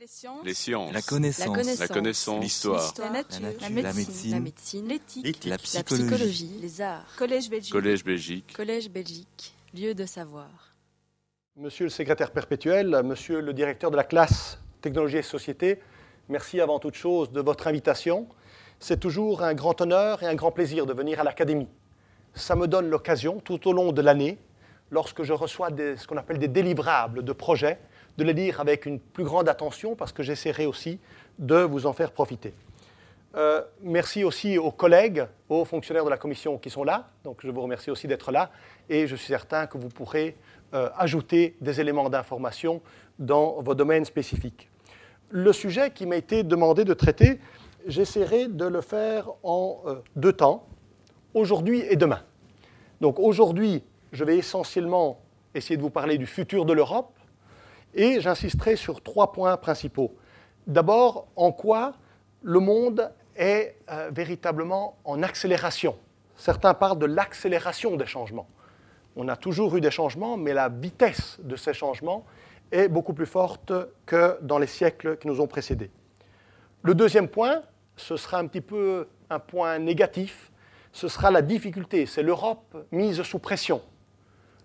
Les sciences. Les sciences. La connaissance. La connaissance. L'histoire. La nature. La nature. La La médecine. L'éthique. L'éthique. La La psychologie. psychologie. Les arts. Collège Belgique. Collège Belgique. Collège Belgique. Lieu de savoir. Monsieur le secrétaire perpétuel, monsieur le directeur de la classe Technologie et Société, merci avant toute chose de votre invitation. C'est toujours un grand honneur et un grand plaisir de venir à l'Académie. Ça me donne l'occasion, tout au long de l'année, lorsque je reçois des- ce qu'on appelle des délivrables de projets, de les lire avec une plus grande attention parce que j'essaierai aussi de vous en faire profiter. Euh, merci aussi aux collègues, aux fonctionnaires de la commission qui sont là. Donc je vous remercie aussi d'être là et je suis certain que vous pourrez euh, ajouter des éléments d'information dans vos domaines spécifiques. Le sujet qui m'a été demandé de traiter, j'essaierai de le faire en euh, deux temps, aujourd'hui et demain. Donc aujourd'hui, je vais essentiellement essayer de vous parler du futur de l'Europe et j'insisterai sur trois points principaux. D'abord, en quoi le monde est euh, véritablement en accélération. Certains parlent de l'accélération des changements. On a toujours eu des changements, mais la vitesse de ces changements est beaucoup plus forte que dans les siècles qui nous ont précédés. Le deuxième point, ce sera un petit peu un point négatif, ce sera la difficulté, c'est l'Europe mise sous pression.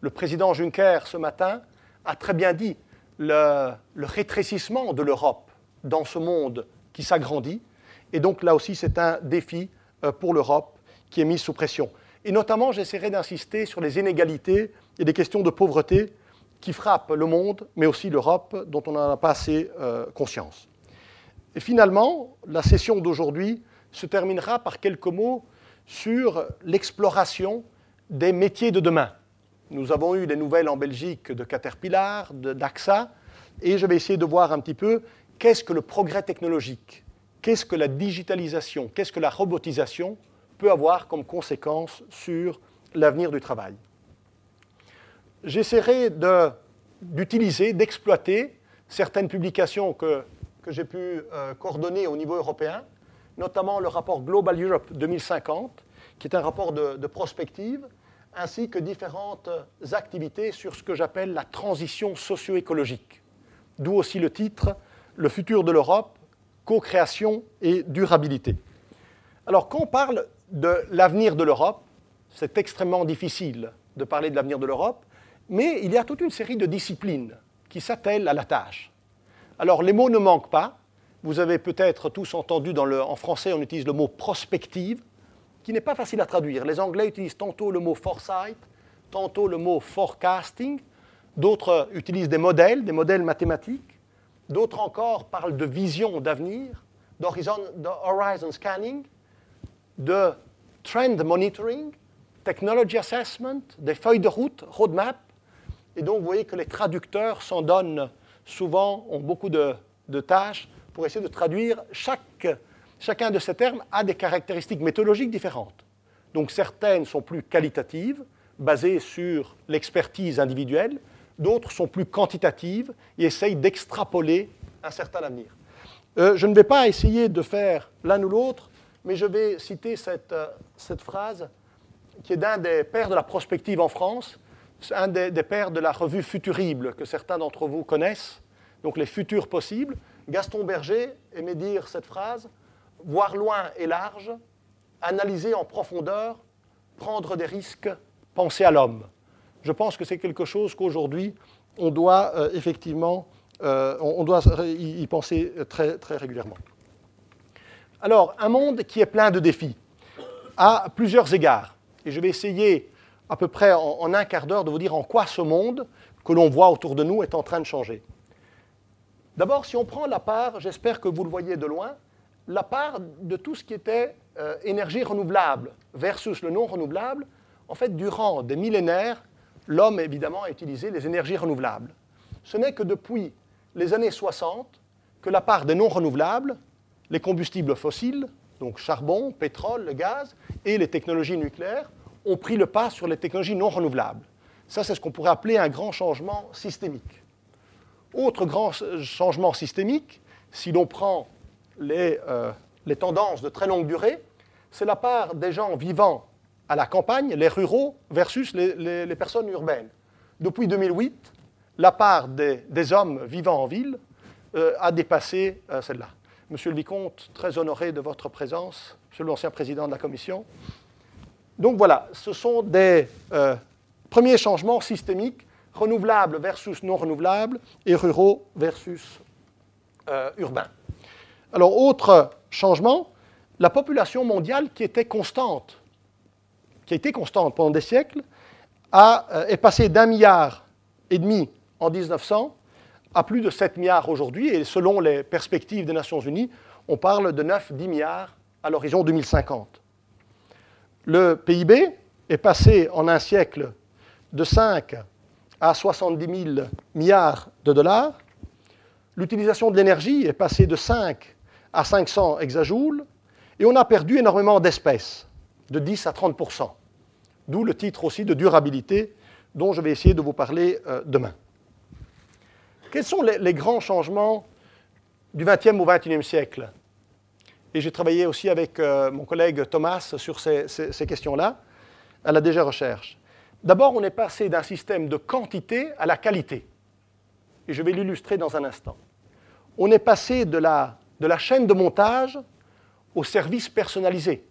Le président Juncker, ce matin, a très bien dit le, rétrécissement de l'Europe dans ce monde qui s'agrandit. Et donc là aussi, c'est un défi euh, pour l'Europe qui est mise sous pression. Et notamment, j'essaierai d'insister sur les inégalités et des questions de pauvreté qui frappent le monde, mais aussi l'Europe, dont on n'en a pas assez euh, conscience. Et finalement, la session d'aujourd'hui se terminera par quelques mots sur l'exploration des métiers de demain. Nous avons eu des nouvelles en Belgique de Caterpillar, d'AXA, et je vais essayer de voir un petit peu qu'est-ce que le progrès technologique, qu'est-ce que la digitalisation, qu'est-ce que la robotisation peut avoir comme conséquence sur l'avenir du travail. J'essaierai d'utiliser, d'exploiter certaines publications que, j'ai pu euh, coordonner au niveau européen, notamment le rapport Global Europe 2050, qui est un rapport de prospective, ainsi que différentes activités sur ce que j'appelle la transition socio-écologique. D'où aussi le titre Le futur de l'Europe, co-création et durabilité. Alors, quand on parle de l'avenir de l'Europe, c'est extrêmement difficile de parler de l'avenir de l'Europe, mais il y a toute une série de disciplines qui s'attellent à la tâche. Alors, les mots ne manquent pas. Vous avez peut-être tous entendu, en français, on utilise le mot prospective, qui n'est pas facile à traduire. Les Anglais utilisent tantôt le mot foresight, tantôt le mot forecasting, d'autres utilisent des modèles, des modèles mathématiques, d'autres encore parlent de vision d'avenir, d'horizon horizon scanning, de trend monitoring, technology assessment, des feuilles de route, roadmap. Et donc, vous voyez que les traducteurs s'en donnent souvent, ont beaucoup de, de tâches pour essayer de traduire. Chaque, chacun de ces termes a des caractéristiques méthodologiques différentes. Donc, certaines sont plus qualitatives, basées sur l'expertise individuelle. D'autres sont plus quantitatives et essayent d'extrapoler un certain avenir. Euh, je ne vais pas essayer de faire l'un ou l'autre, mais je vais citer cette, euh, cette phrase qui est d'un des pères de la prospective en France, un des, des pères de la revue Futurible, que certains d'entre vous connaissent, donc les futurs possibles. Gaston Berger aimait dire cette phrase Voir loin et large, analyser en profondeur, prendre des risques, penser à l'homme. Je pense que c'est quelque chose qu'aujourd'hui, on doit euh, effectivement euh, y penser très, régulièrement. Alors, un monde qui est plein de défis, à plusieurs égards. Et je vais essayer, à peu près en un quart d'heure, de vous dire en quoi ce monde que l'on voit autour de nous est en train de changer. D'abord, si on prend la part, j'espère que vous le voyez de loin, la part de tout ce qui était euh, énergie renouvelable versus le non renouvelable, en fait, durant des millénaires, l'homme, évidemment, a utilisé les énergies renouvelables. Ce n'est que depuis les années 60 que la part des non renouvelables, les combustibles fossiles, donc charbon, pétrole, le gaz, et les technologies nucléaires, ont pris le pas sur les technologies non renouvelables. Ça, c'est ce qu'on pourrait appeler un grand changement systémique. Autre grand changement systémique, si l'on prend les, euh, les tendances de très longue durée, c'est la part des gens vivant à la campagne, les ruraux, versus les, personnes urbaines. Depuis 2008, la part des, des hommes vivant en ville a dépassé celle-là. Monsieur le Vicomte, très honoré de votre présence, monsieur l'ancien président de la Commission. Donc voilà, ce sont des premiers changements systémiques, renouvelables versus non renouvelables et ruraux versus urbains. Alors, autre changement, la population mondiale qui était constante, qui a été constante pendant des siècles, a, est passée d'un milliard et demi en 1900 à plus de 7 milliards aujourd'hui, et selon les perspectives des Nations Unies, on parle de 9-10 milliards à l'horizon 2050. Le PIB est passé en un siècle de 5 à 70 000 milliards de dollars. L'utilisation de l'énergie est passée de 5 à 500 hexajoules, et on a perdu énormément d'espèces, de 10 à 30% D'où le titre aussi de durabilité dont je vais essayer de vous parler euh, demain. Quels sont les, grands changements du XXe au XXIe siècle? Et j'ai travaillé aussi avec euh, mon collègue Thomas sur ces, questions-là, à la DG Recherche. D'abord, on est passé d'un système de quantité à la qualité. Et je vais l'illustrer dans un instant. On est passé de la, de la chaîne de montage au service personnalisé.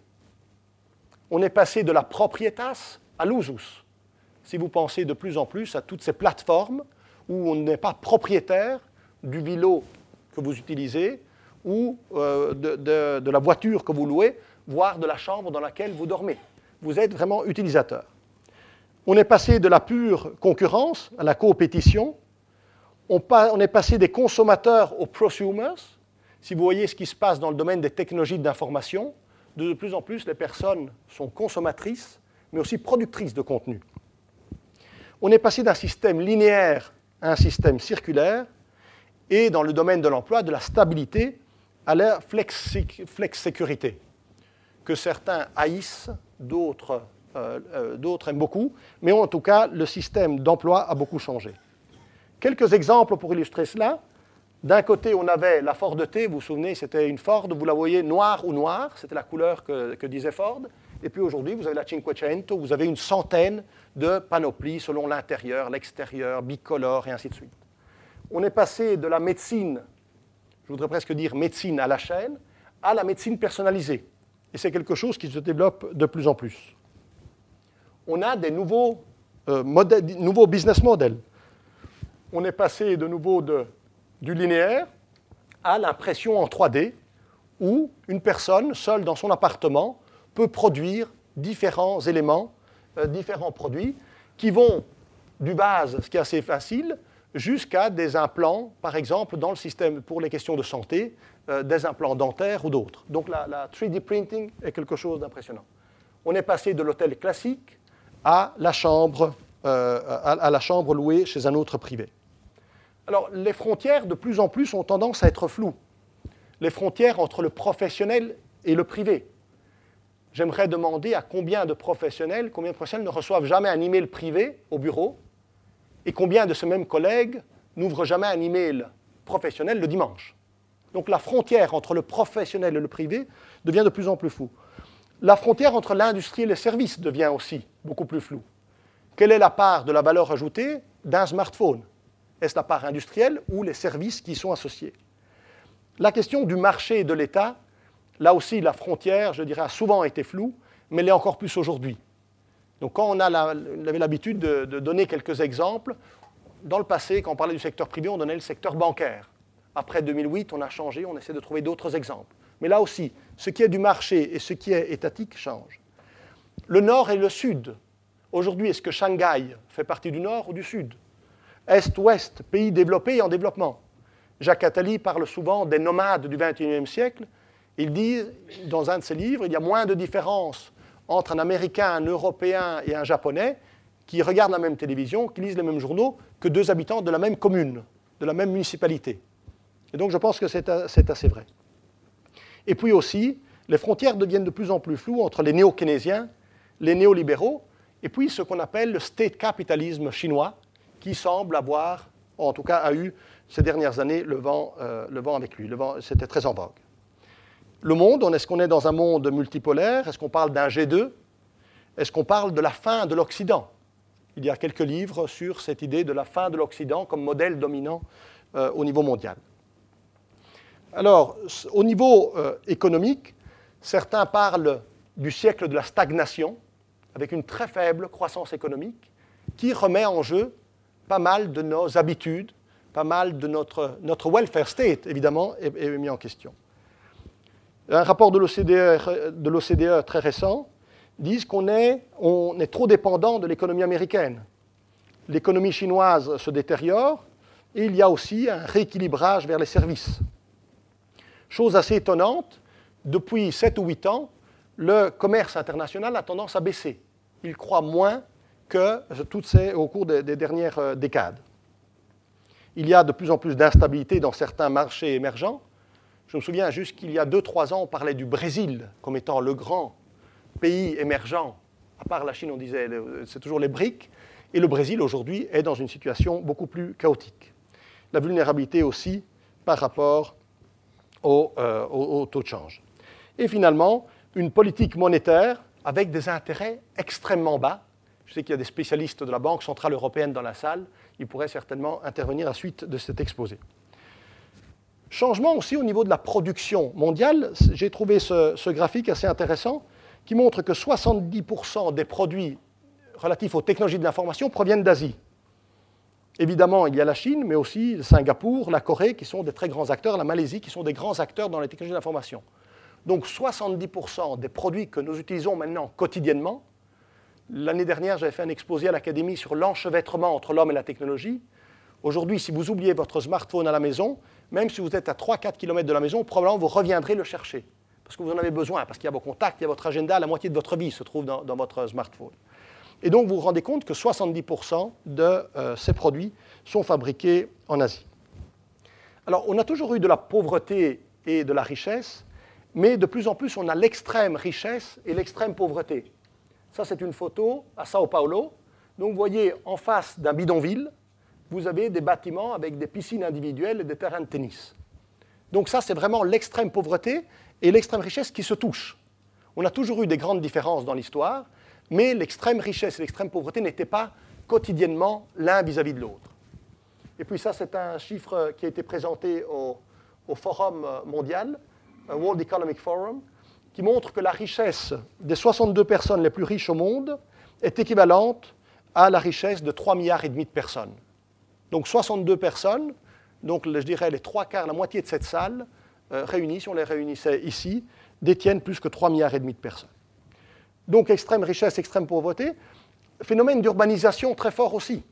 On est passé de la proprietas à l'usus. Si vous pensez de plus en plus à toutes ces plateformes où on n'est pas propriétaire du vélo que vous utilisez ou euh, de, la voiture que vous louez, voire de la chambre dans laquelle vous dormez. Vous êtes vraiment utilisateur. On est passé de la pure concurrence à la coopétition. On, on est passé des consommateurs aux prosumers. Si vous voyez ce qui se passe dans le domaine des technologies d'information, de plus en plus les personnes sont consommatrices, mais aussi productrices de contenu. On est passé d'un système linéaire un système circulaire et dans le domaine de l'emploi, de la stabilité à la flex-sécurité, que certains haïssent, d'autres euh, euh, aiment beaucoup, mais en tout cas, le système d'emploi a beaucoup changé. Quelques exemples pour illustrer cela. D'un côté, on avait la Ford T, vous vous souvenez, c'était une Ford, vous la voyez noire ou noire, c'était la couleur que, disait Ford. Et puis aujourd'hui, vous avez la Cinquecento, vous avez une centaine de panoplies selon l'intérieur, l'extérieur, bicolore et ainsi de suite. On est passé de la médecine, je voudrais presque dire médecine à la chaîne, à la médecine personnalisée. Et c'est quelque chose qui se développe de plus en plus. On a des nouveaux, euh, nouveaux business models. On est passé de nouveau de, du linéaire à l'impression en 3D, où une personne, seule dans son appartement, peut produire différents éléments euh, différents produits qui vont du base, ce qui est assez facile, jusqu'à des implants, par exemple, dans le système pour les questions de santé, euh, des implants dentaires ou d'autres. Donc la, 3D printing est quelque chose d'impressionnant. On est passé de l'hôtel classique à la, chambre, euh, à, la chambre louée chez un autre privé. Alors les frontières, de plus en plus, ont tendance à être floues. Les frontières entre le professionnel et le privé j'aimerais demander à combien de professionnels, combien de professionnels ne reçoivent jamais un email privé au bureau et combien de ces mêmes collègues n'ouvrent jamais un email professionnel le dimanche. Donc la frontière entre le professionnel et le privé devient de plus en plus floue. La frontière entre l'industrie et les services devient aussi beaucoup plus floue. Quelle est la part de la valeur ajoutée d'un smartphone? Est-ce la part industrielle ou les services qui y sont associés La question du marché et de l'État Là aussi, la frontière, je dirais, a souvent été floue, mais elle est encore plus aujourd'hui. Donc quand on, avait l'habitude de, donner quelques exemples, dans le passé, quand on parlait du secteur privé, on donnait le secteur bancaire. Après 2008, on a changé, on essaie de trouver d'autres exemples. Mais là aussi, ce qui est du marché et ce qui est étatique change. Le nord et le sud. Aujourd'hui, est-ce que Shanghai fait partie du nord ou du sud? Est-ouest, pays développés et en développement. Jacques Attali parle souvent des nomades du XXIe siècle. Il dit, dans un de ses livres, il y a moins de différence entre un Américain, un Européen et un Japonais qui regardent la même télévision, qui lisent les mêmes journaux, que deux habitants de la même commune, de la même municipalité. Et donc je pense que c'est assez vrai. Et puis aussi, les frontières deviennent de plus en plus floues entre les néo-keynésiens, les néolibéraux, et puis ce qu'on appelle le state capitalisme chinois, qui semble avoir, en tout cas a eu ces dernières années, le vent, euh, le vent avec lui. C'était très en vogue le monde, est-ce qu'on est dans un monde multipolaire? Est-ce qu'on parle d'un G2 Est-ce qu'on parle de la fin de l'Occident? Il y a quelques livres sur cette idée de la fin de l'Occident comme modèle dominant euh, au niveau mondial. Alors, au niveau euh, économique, certains parlent du siècle de la stagnation, avec une très faible croissance économique, qui remet en jeu pas mal de nos habitudes, pas mal de notre, notre welfare state, évidemment, est, mis en question. Un rapport de l'OCDE e très récent dit qu'on est, on est trop dépendant de l'économie américaine. L'économie chinoise se détériore et il y a aussi un rééquilibrage vers les services. Chose assez étonnante, depuis 7 ou 8 ans, le commerce international a tendance à baisser. Il croît moins que toutes ces, au cours des, dernières euh, décades. Il y a de plus en plus d'instabilité dans certains marchés émergents. Je me souviens juste qu'il y a 2-3 ans, on parlait du Brésil comme étant le grand pays émergent. À part la Chine, on disait c'est toujours les briques. Et le Brésil, aujourd'hui, est dans une situation beaucoup plus chaotique. La vulnérabilité aussi par rapport euh, au, taux de change. Et finalement, une politique monétaire avec des intérêts extrêmement bas. Je sais qu'il y a des spécialistes de la Banque centrale européenne dans la salle. Ils pourraient certainement intervenir à la suite de cet exposé. Changement aussi au niveau de la production mondiale. J'ai trouvé ce, graphique assez intéressant qui montre que 70% des produits relatifs aux technologies de l'information proviennent d'Asie. Évidemment, il y a la Chine, mais aussi Singapour, la Corée, qui sont des très grands acteurs, la Malaisie, qui sont des grands acteurs dans les technologies de l'information. Donc 70% des produits que nous utilisons maintenant quotidiennement, l'année dernière j'avais fait un exposé à l'Académie sur l'enchevêtrement entre l'homme et la technologie. Aujourd'hui, si vous oubliez votre smartphone à la maison, même si vous êtes à 3-4 km de la maison, probablement vous reviendrez le chercher, parce que vous en avez besoin, parce qu'il y a vos contacts, il y a votre agenda, la moitié de votre vie se trouve dans, votre smartphone. Et donc vous vous rendez compte que 70% de euh, ces produits sont fabriqués en Asie. Alors on a toujours eu de la pauvreté et de la richesse, mais de plus en plus on a l'extrême richesse et l'extrême pauvreté. Ça c'est une photo à Sao Paulo. Donc vous voyez en face d'un bidonville, vous avez des bâtiments avec des piscines individuelles et des terrains de tennis. Donc ça c'est vraiment l'extrême pauvreté et l'extrême richesse qui se touchent. On a toujours eu des grandes différences dans l'histoire, mais l'extrême richesse et l'extrême pauvreté n'étaient pas quotidiennement l'un vis-à-vis de l'autre. Et puis ça, c'est un chiffre qui a été présenté au, Forum mondial, World Economic Forum, qui montre que la richesse des 62 personnes les plus riches au monde est équivalente à la richesse de 3 milliards et demi de personnes. Donc 62 personnes, donc je dirais les trois quarts, la moitié de cette salle, euh, réunies, si on les réunissait ici, détiennent plus que 3 milliards et demi de personnes. Donc extrême richesse, extrême pauvreté. Phénomène d'urbanisation très fort aussi.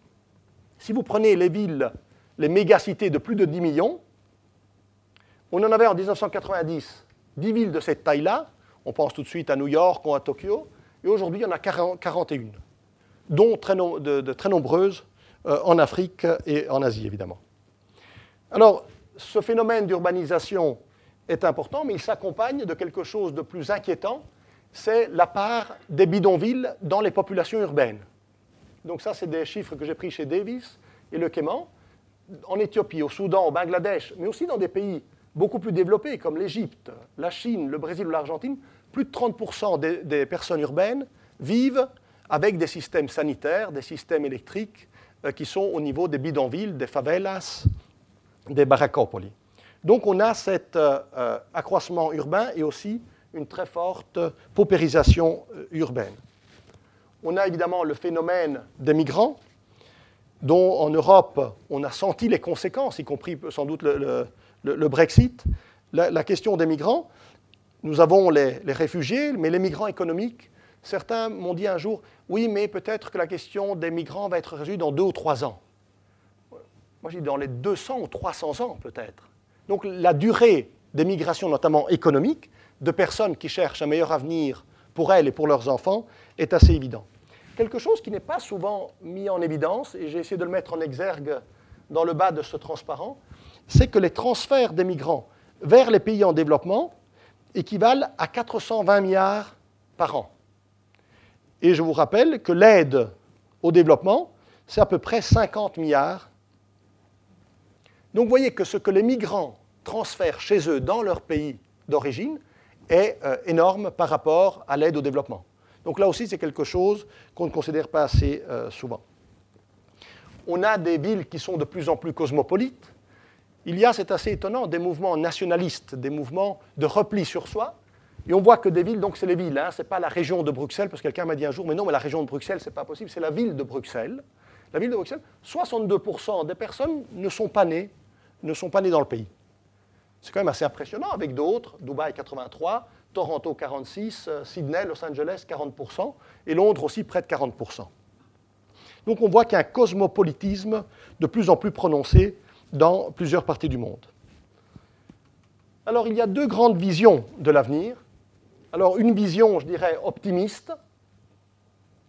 Si vous prenez les villes, les mégacités de plus de 10 millions, on en avait en 1990 10 villes de cette taille-là. On pense tout de suite à New York ou à Tokyo. Et aujourd'hui, il y en a 41, dont de, très nombreuses euh, en Afrique et en Asie, évidemment. Alors, ce phénomène d'urbanisation est important, mais il s'accompagne de quelque chose de plus inquiétant, c'est la part des bidonvilles dans les populations urbaines. Donc ça, c'est des chiffres que j'ai pris chez Davis et le Kéman. En Éthiopie, au Soudan, au Bangladesh, mais aussi dans des pays beaucoup plus développés comme l'Égypte, la Chine, le Brésil ou l'Argentine, plus de 30% des, personnes urbaines vivent avec des systèmes sanitaires, des systèmes électriques euh, qui sont au niveau des bidonvilles, des favelas, des baracopoli. Donc on a cet euh, euh, accroissement urbain et aussi une très forte paupérisation urbaine. On a évidemment le phénomène des migrants, dont en Europe on a senti les conséquences, y compris sans doute le, Brexit. La, question des migrants, nous avons les, réfugiés, mais les migrants économiques, certains m'ont dit un jour, oui, mais peut-être que la question des migrants va être résolue dans deux ou trois ans. Moi, je dis dans les 200 ou 300 ans, peut-être. Donc la durée des migrations, notamment économiques, de personnes qui cherchent un meilleur avenir pour elles et pour leurs enfants est assez évident. Quelque chose qui n'est pas souvent mis en évidence, et j'ai essayé de le mettre en exergue dans le bas de ce transparent, c'est que les transferts des migrants vers les pays en développement équivalent à 420 milliards par an. Et je vous rappelle que l'aide au développement, c'est à peu près 50 milliards. Donc vous voyez que ce que les migrants transfèrent chez eux dans leur pays d'origine est euh, énorme par rapport à l'aide au développement. Donc là aussi, c'est quelque chose qu'on ne considère pas assez euh, souvent. On a des villes qui sont de plus en plus cosmopolites, il y a, c'est assez étonnant, des mouvements nationalistes, des mouvements de repli sur soi. Et on voit que des villes, donc c'est les villes, hein, ce n'est pas la région de Bruxelles, parce que quelqu'un m'a dit un jour, mais non, mais la région de Bruxelles, ce n'est pas possible, c'est la ville de Bruxelles. La ville de Bruxelles, 62% des personnes ne sont pas nées, ne sont pas nées dans le pays. C'est quand même assez impressionnant avec d'autres, Dubaï 83, Toronto 46, euh, Sydney, Los Angeles 40%, et Londres aussi près de 40%. Donc on voit qu'il y a un cosmopolitisme de plus en plus prononcé dans plusieurs parties du monde. Alors il y a deux grandes visions de l'avenir. Alors une vision, je dirais, optimiste,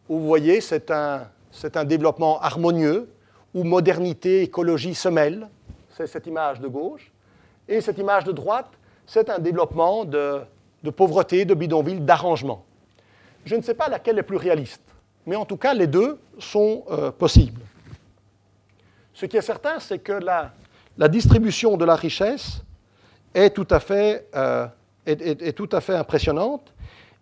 où vous voyez, c'est un, un, développement harmonieux, où modernité, écologie se mêlent, c'est cette image de gauche. Et cette image de droite, c'est un développement de, pauvreté, de bidonville, d'arrangement. Je ne sais pas laquelle est plus réaliste, mais en tout cas, les deux sont euh, possibles. Ce qui est certain, c'est que la, distribution de la richesse est tout, à fait, euh, est, tout à fait impressionnante.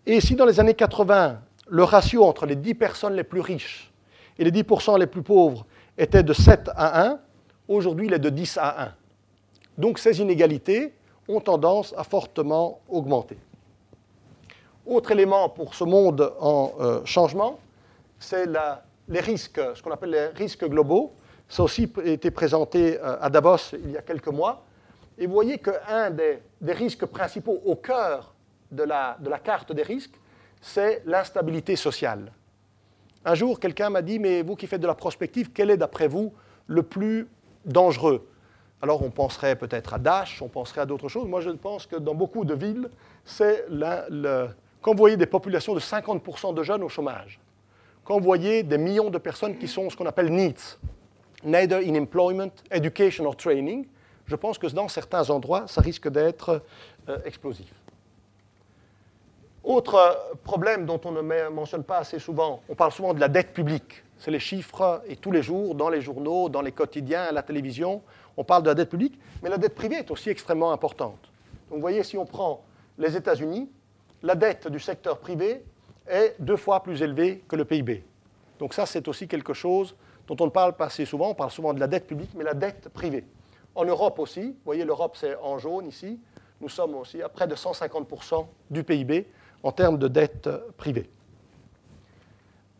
Et si dans les années 80, le ratio entre les 10 personnes les plus riches et les 10% les plus pauvres était de 7 à 1, aujourd'hui il est de 10 à 1. Donc ces inégalités ont tendance à fortement augmenter. Autre élément pour ce monde en euh, changement, c'est les risques, ce qu'on appelle les risques globaux. Ça a aussi été présenté euh, à Davos il y a quelques mois. Et vous voyez qu'un des, des, risques principaux au cœur de la, carte des risques, c'est l'instabilité sociale. Un jour, quelqu'un m'a dit, mais vous qui faites de la prospective, quel est d'après vous le plus dangereux? Alors on penserait peut-être à Dash, on penserait à d'autres choses. Moi, je pense que dans beaucoup de villes, c'est quand vous voyez des populations de 50% de jeunes au chômage, quand vous voyez des millions de personnes qui sont ce qu'on appelle NEETs, Neither in Employment, Education or Training, je pense que dans certains endroits, ça risque d'être euh, explosif. Autre problème dont on ne mentionne pas assez souvent, on parle souvent de la dette publique. C'est les chiffres, et tous les jours, dans les journaux, dans les quotidiens, à la télévision, on parle de la dette publique, mais la dette privée est aussi extrêmement importante. Donc vous voyez, si on prend les États-Unis, la dette du secteur privé est deux fois plus élevée que le PIB. Donc ça, c'est aussi quelque chose dont on ne parle pas assez souvent. On parle souvent de la dette publique, mais la dette privée. En Europe aussi, vous voyez, l'Europe, c'est en jaune ici. Nous sommes aussi à près de 150% du PIB en termes de dette privée.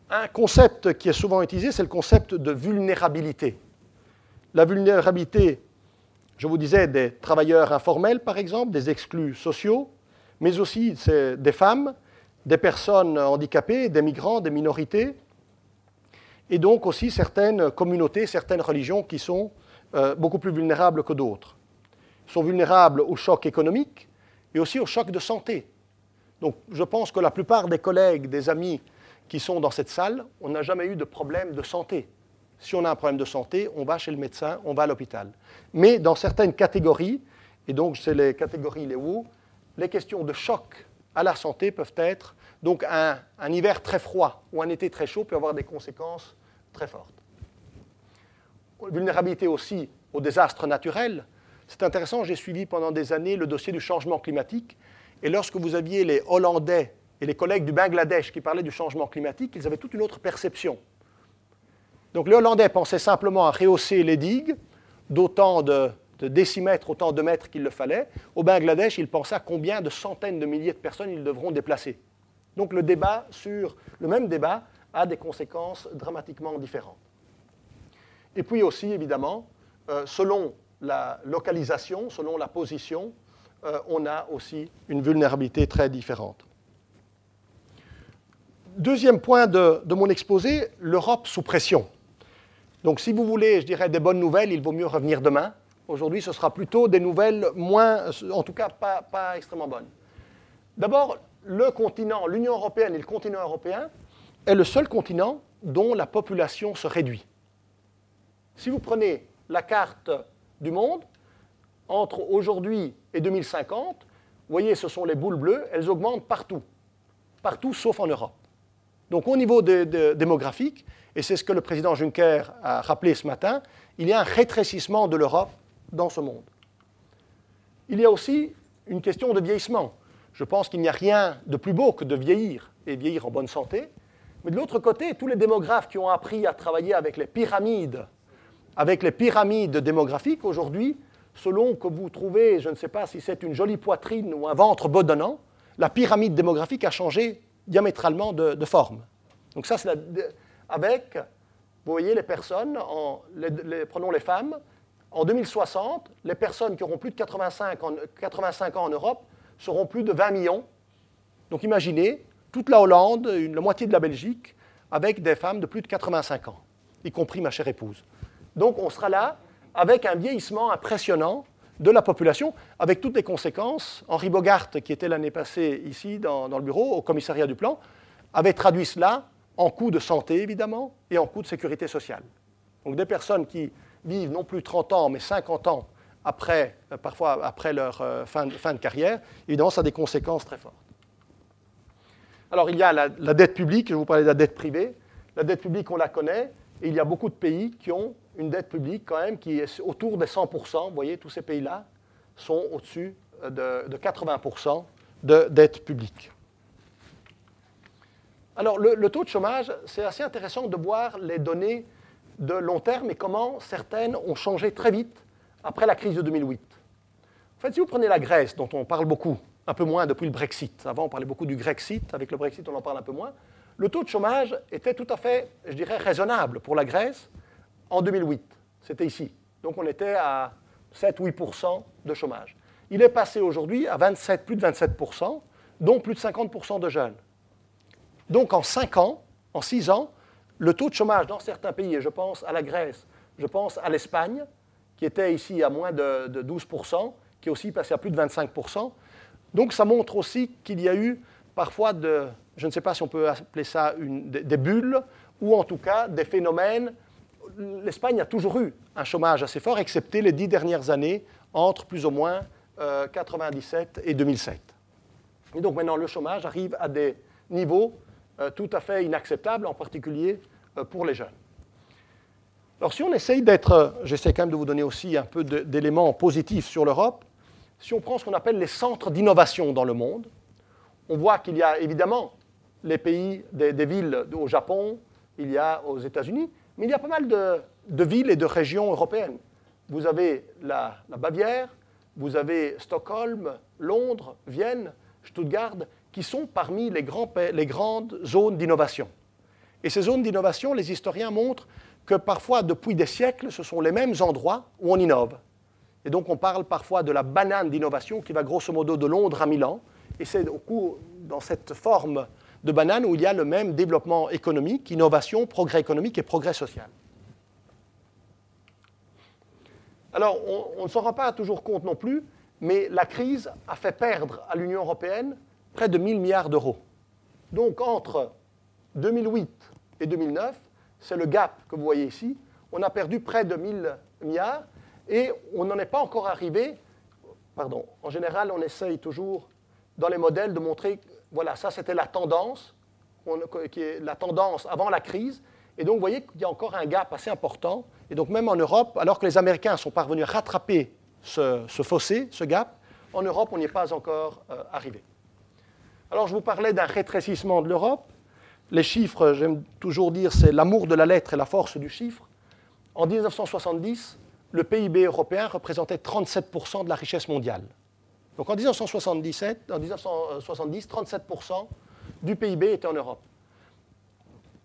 Un concept qui est souvent utilisé, c'est le concept de vulnérabilité la vulnérabilité, je vous disais, des travailleurs informels, par exemple, des exclus sociaux, mais aussi des femmes, des personnes handicapées, des migrants, des minorités, et donc aussi certaines communautés, certaines religions qui sont euh, beaucoup plus vulnérables que d'autres. Sont vulnérables au choc économique et aussi au choc de santé. Donc je pense que la plupart des collègues, des amis qui sont dans cette salle, on n'a jamais eu de problème de santé. Si on a un problème de santé, on va chez le médecin, on va à l'hôpital. Mais dans certaines catégories, et donc c'est les catégories les où, les questions de choc à la santé peuvent être, donc un, hiver très froid ou un été très chaud peut avoir des conséquences très fortes. Vulnérabilité aussi aux désastres naturels. C'est intéressant, j'ai suivi pendant des années le dossier du changement climatique, et lorsque vous aviez les Hollandais et les collègues du Bangladesh qui parlaient du changement climatique, ils avaient toute une autre perception. Donc les Hollandais pensaient simplement à rehausser les digues d'autant de, décimètres, autant de mètres qu'il le fallait. Au Bangladesh, ils pensaient à combien de centaines de milliers de personnes ils devront déplacer. Donc le débat sur le même débat a des conséquences dramatiquement différentes. Et puis aussi, évidemment, euh, selon la localisation, selon la position, euh, on a aussi une vulnérabilité très différente. Deuxième point de mon exposé, l'Europe sous pression. Donc si vous voulez, je dirais, des bonnes nouvelles, il vaut mieux revenir demain. Aujourd'hui, ce sera plutôt des nouvelles moins, en tout cas pas, extrêmement bonnes. D'abord, le continent, l'Union européenne et le continent européen est le seul continent dont la population se réduit. Si vous prenez la carte du monde, entre aujourd'hui et 2050, vous voyez, ce sont les boules bleues, elles augmentent partout. Partout sauf en Europe. Donc au niveau démographique, et c'est ce que le président Juncker a rappelé ce matin, il y a un rétrécissement de l'Europe dans ce monde. Il y a aussi une question de vieillissement. Je pense qu'il n'y a rien de plus beau que de vieillir et vieillir en bonne santé. Mais de l'autre côté, tous les démographes qui ont appris à travailler avec les pyramides, avec les pyramides démographiques, aujourd'hui, selon que vous trouvez, je ne sais pas si c'est une jolie poitrine ou un ventre bedonnant, la pyramide démographique a changé diamétralement de, forme. Donc ça, c'est avec, vous voyez, les personnes, prenons les femmes, en 2060, les personnes qui auront plus de 85, 85 ans en Europe seront plus de 20 millions. Donc imaginez toute la Hollande, la moitié de la Belgique, avec des femmes de plus de 85 ans, y compris ma chère épouse. Donc on sera là avec un vieillissement impressionnant de la population, avec toutes les conséquences. Henri Bogart, qui était l'année passée ici dans, le bureau, au commissariat du plan, avait traduit cela en coûts de santé, évidemment, et en coûts de sécurité sociale. Donc des personnes qui vivent non plus 30 ans, mais 50 ans après, euh, parfois après leur euh, fin, de carrière, évidemment, ça a des conséquences très fortes. Alors, il y a la, dette publique, je vous parlais de la dette privée. La dette publique, on la connaît, et il y a beaucoup de pays qui ont une dette publique quand même qui est autour des 100%. Vous voyez, tous ces pays-là sont au-dessus euh, de, 80% de dette publique. Alors, le, taux de chômage, c'est assez intéressant de voir les données de long terme et comment certaines ont changé très vite après la crise de 2008. En fait, si vous prenez la Grèce, dont on parle beaucoup, un peu moins depuis le Brexit, avant on parlait beaucoup du Grexit, avec le Brexit on en parle un peu moins, le taux de chômage était tout à fait, je dirais, raisonnable pour la Grèce en 2008. C'était ici. Donc on était à 7-8% de chômage. Il est passé aujourd'hui à 27, plus de 27%, dont plus de 50% de jeunes. Donc en 5 ans, en 6 ans, le taux de chômage dans certains pays, et je pense à la Grèce, je pense à l'Espagne, qui était ici à moins de, 12%, qui est aussi passé à plus de 25%. Donc ça montre aussi qu'il y a eu parfois de, je ne sais pas si on peut appeler ça des bulles, ou en tout cas des phénomènes l'Espagne a toujours eu un chômage assez fort, excepté les dix dernières années, entre plus ou moins 1997 euh, et 2007. Et donc maintenant, le chômage arrive à des niveaux euh, tout à fait inacceptables, en particulier euh, pour les jeunes. Alors si on essaye d'être, j'essaie quand même de vous donner aussi un peu d'éléments positifs sur l'Europe, si on prend ce qu'on appelle les centres d'innovation dans le monde, on voit qu'il y a évidemment les pays, des, villes au Japon, il y a aux États-Unis, mais il y a pas mal de, villes et de régions européennes. Vous avez la, Bavière, vous avez Stockholm, Londres, Vienne, Stuttgart, qui sont parmi les grandes zones d'innovation. Et ces zones d'innovation, les historiens montrent que parfois, depuis des siècles, ce sont les mêmes endroits où on innove. Et donc, on parle parfois de la banane d'innovation qui va grosso modo de Londres à Milan. Et c'est au coup, dans cette forme de banane où il y a le même développement économique, innovation, progrès économique et progrès social. Alors, on, ne s'en rend pas toujours compte non plus, mais la crise a fait perdre à l'Union européenne près de 1000 milliards d'euros. Donc, entre 2008 et 2009, c'est le gap que vous voyez ici, on a perdu près de 1000 milliards et on n'en est pas encore arrivé. Pardon, en général, on essaye toujours dans les modèles de montrer voilà, ça c'était la tendance, la tendance avant la crise. Et donc, vous voyez qu'il y a encore un gap assez important. Et donc, même en Europe, alors que les Américains sont parvenus à rattraper ce, fossé, ce gap, en Europe, on n'y est pas encore euh, arrivé. Alors, je vous parlais d'un rétrécissement de l'Europe. Les chiffres, j'aime toujours dire, c'est l'amour de la lettre et la force du chiffre. En 1970, le PIB européen représentait 37% de la richesse mondiale. Donc en 1977, en 1970, 37% du PIB était en Europe.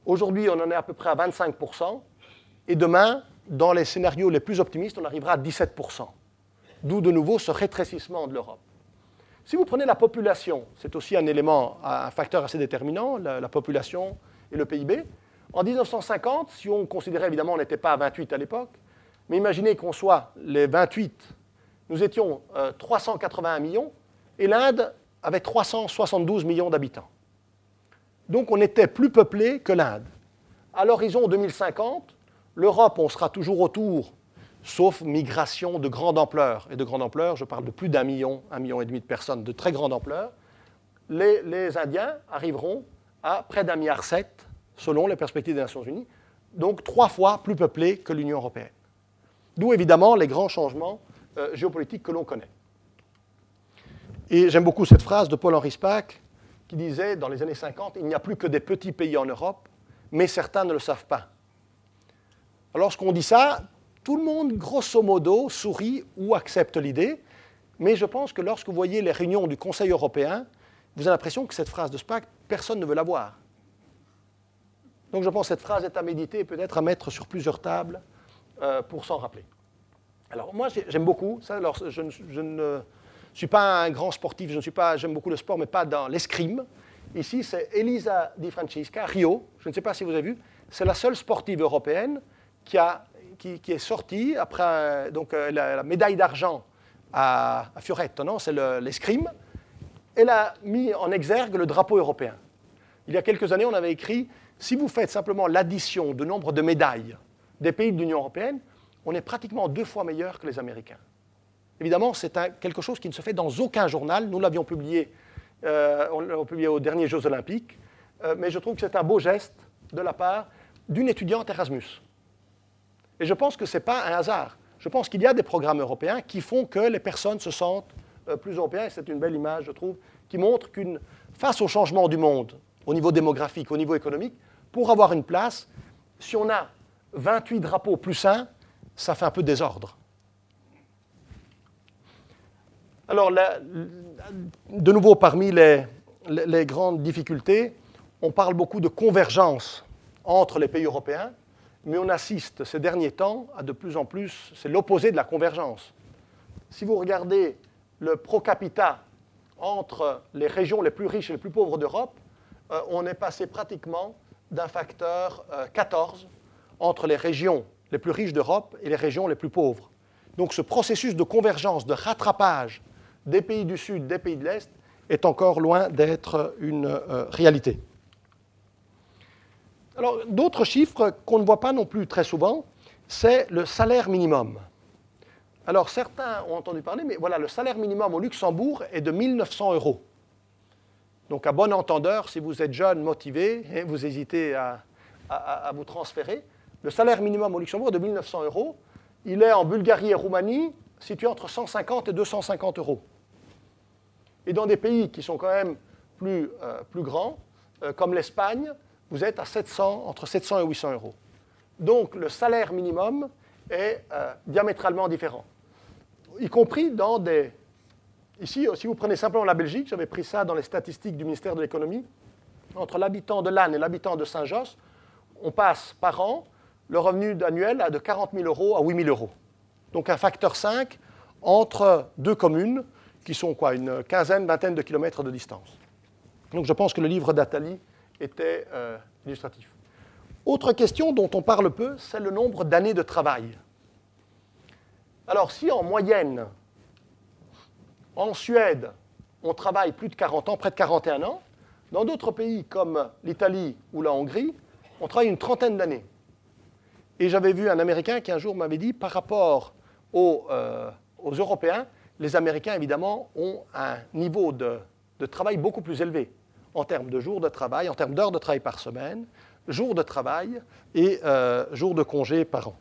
Aujourd'hui, on en est à peu près à 25%, et demain, dans les scénarios les plus optimistes, on arrivera à 17%. D'où de nouveau ce rétrécissement de l'Europe. Si vous prenez la population, c'est aussi un élément, un facteur assez déterminant, la, la population et le PIB. En 1950, si on considérait évidemment, on n'était pas à 28 à l'époque, mais imaginez qu'on soit les 28 nous étions 381 euh, millions et l'Inde avait 372 millions d'habitants. Donc on était plus peuplé que l'Inde. À l'horizon 2050, l'Europe, on sera toujours autour, sauf migration de grande ampleur. Et de grande ampleur, je parle de plus d'un million, un million et demi de personnes de très grande ampleur. Les, les Indiens arriveront à près d'un milliard sept, selon les perspectives des Nations Unies, donc trois fois plus peuplés que l'Union européenne. D'où évidemment les grands changements euh, géopolitique que l'on connaît. Et j'aime beaucoup cette phrase de Paul-Henri Spaak qui disait dans les années 50, il n'y a plus que des petits pays en Europe, mais certains ne le savent pas. Lorsqu'on dit ça, tout le monde, grosso modo, sourit ou accepte l'idée, mais je pense que lorsque vous voyez les réunions du Conseil européen, vous avez l'impression que cette phrase de SPAC, personne ne veut la voir. Donc je pense que cette phrase est à méditer, peut-être à mettre sur plusieurs tables euh, pour s'en rappeler. Alors moi j'aime beaucoup ça. Je, ne suis pas un grand sportif, je ne suis pas, j'aime beaucoup le sport, mais pas dans l'escrime. Ici c'est Elisa Di Francesca, Rio. Je ne sais pas si vous avez vu. C'est la seule sportive européenne qui, a, qui, est sortie après donc, euh, la, médaille d'argent à, à Fioretto, non? C'est l'escrime. Elle a mis en exergue le drapeau européen. Il y a quelques années, on avait écrit si vous faites simplement l'addition du nombre de médailles des pays de l'Union européenne, on est pratiquement deux fois meilleur que les Américains. Évidemment, c'est quelque chose qui ne se fait dans aucun journal. Nous l'avions publié, euh, on publié aux derniers Jeux olympiques, euh, mais je trouve que c'est un beau geste de la part d'une étudiante Erasmus. Et je pense que ce n'est pas un hasard. Je pense qu'il y a des programmes européens qui font que les personnes se sentent euh, plus européennes. C'est une belle image, je trouve, qui montre qu'une face au changement du monde, au niveau démographique, au niveau économique, pour avoir une place, si on a 28 drapeaux plus un, ça fait un peu désordre. Alors, de nouveau, parmi les, grandes difficultés, on parle beaucoup de convergence entre les pays européens, mais on assiste ces derniers temps à de plus en plus, c'est l'opposé de la convergence. Si vous regardez le pro capita entre les régions les plus riches et les plus pauvres d'Europe, euh, on est passé pratiquement d'un facteur 14 euh, entre les régions les plus riches d'Europe et les régions les plus pauvres. Donc ce processus de convergence, de rattrapage des pays du Sud, des pays de l'Est, est encore loin d'être une euh, réalité. Alors d'autres chiffres qu'on ne voit pas non plus très souvent, c'est le salaire minimum. Alors certains ont entendu parler, mais voilà, le salaire minimum au Luxembourg est de 1900 euros. Donc, à bon entendeur, si vous êtes jeune, motivé, et vous hésitez à, vous transférer, le salaire minimum au Luxembourg est de 1900 euros. Il est en Bulgarie et Roumanie situé entre 150 et 250 euros. Et dans des pays qui sont quand même plus, euh, plus grands, euh, comme l'Espagne, vous êtes à 700, entre 700 et 800 euros. Donc le salaire minimum est euh, diamétralement différent, y compris dans des, Ici, si vous prenez simplement la Belgique, j'avais pris ça dans les statistiques du ministère de l'économie, entre l'habitant de Lannes et l'habitant de Saint-Josse, on passe par an le revenu annuel de 40 000 euros à 8 000 euros. Donc un facteur 5 entre deux communes qui sont quoi, une quinzaine, vingtaine de kilomètres de distance. Donc je pense que le livre d'Atali était euh, illustratif. Autre question dont on parle peu, c'est le nombre d'années de travail. Alors si en moyenne, en Suède, on travaille plus de 40 ans, près de 41 ans. Dans d'autres pays comme l'Italie ou la Hongrie, on travaille une trentaine d'années. Et j'avais vu un Américain qui un jour m'avait dit, par rapport aux, euh, Européens, les Américains, évidemment, ont un niveau de, travail beaucoup plus élevé en termes de jours de travail, en termes d'heures de travail par semaine, jours de travail et euh, jours de congé par an.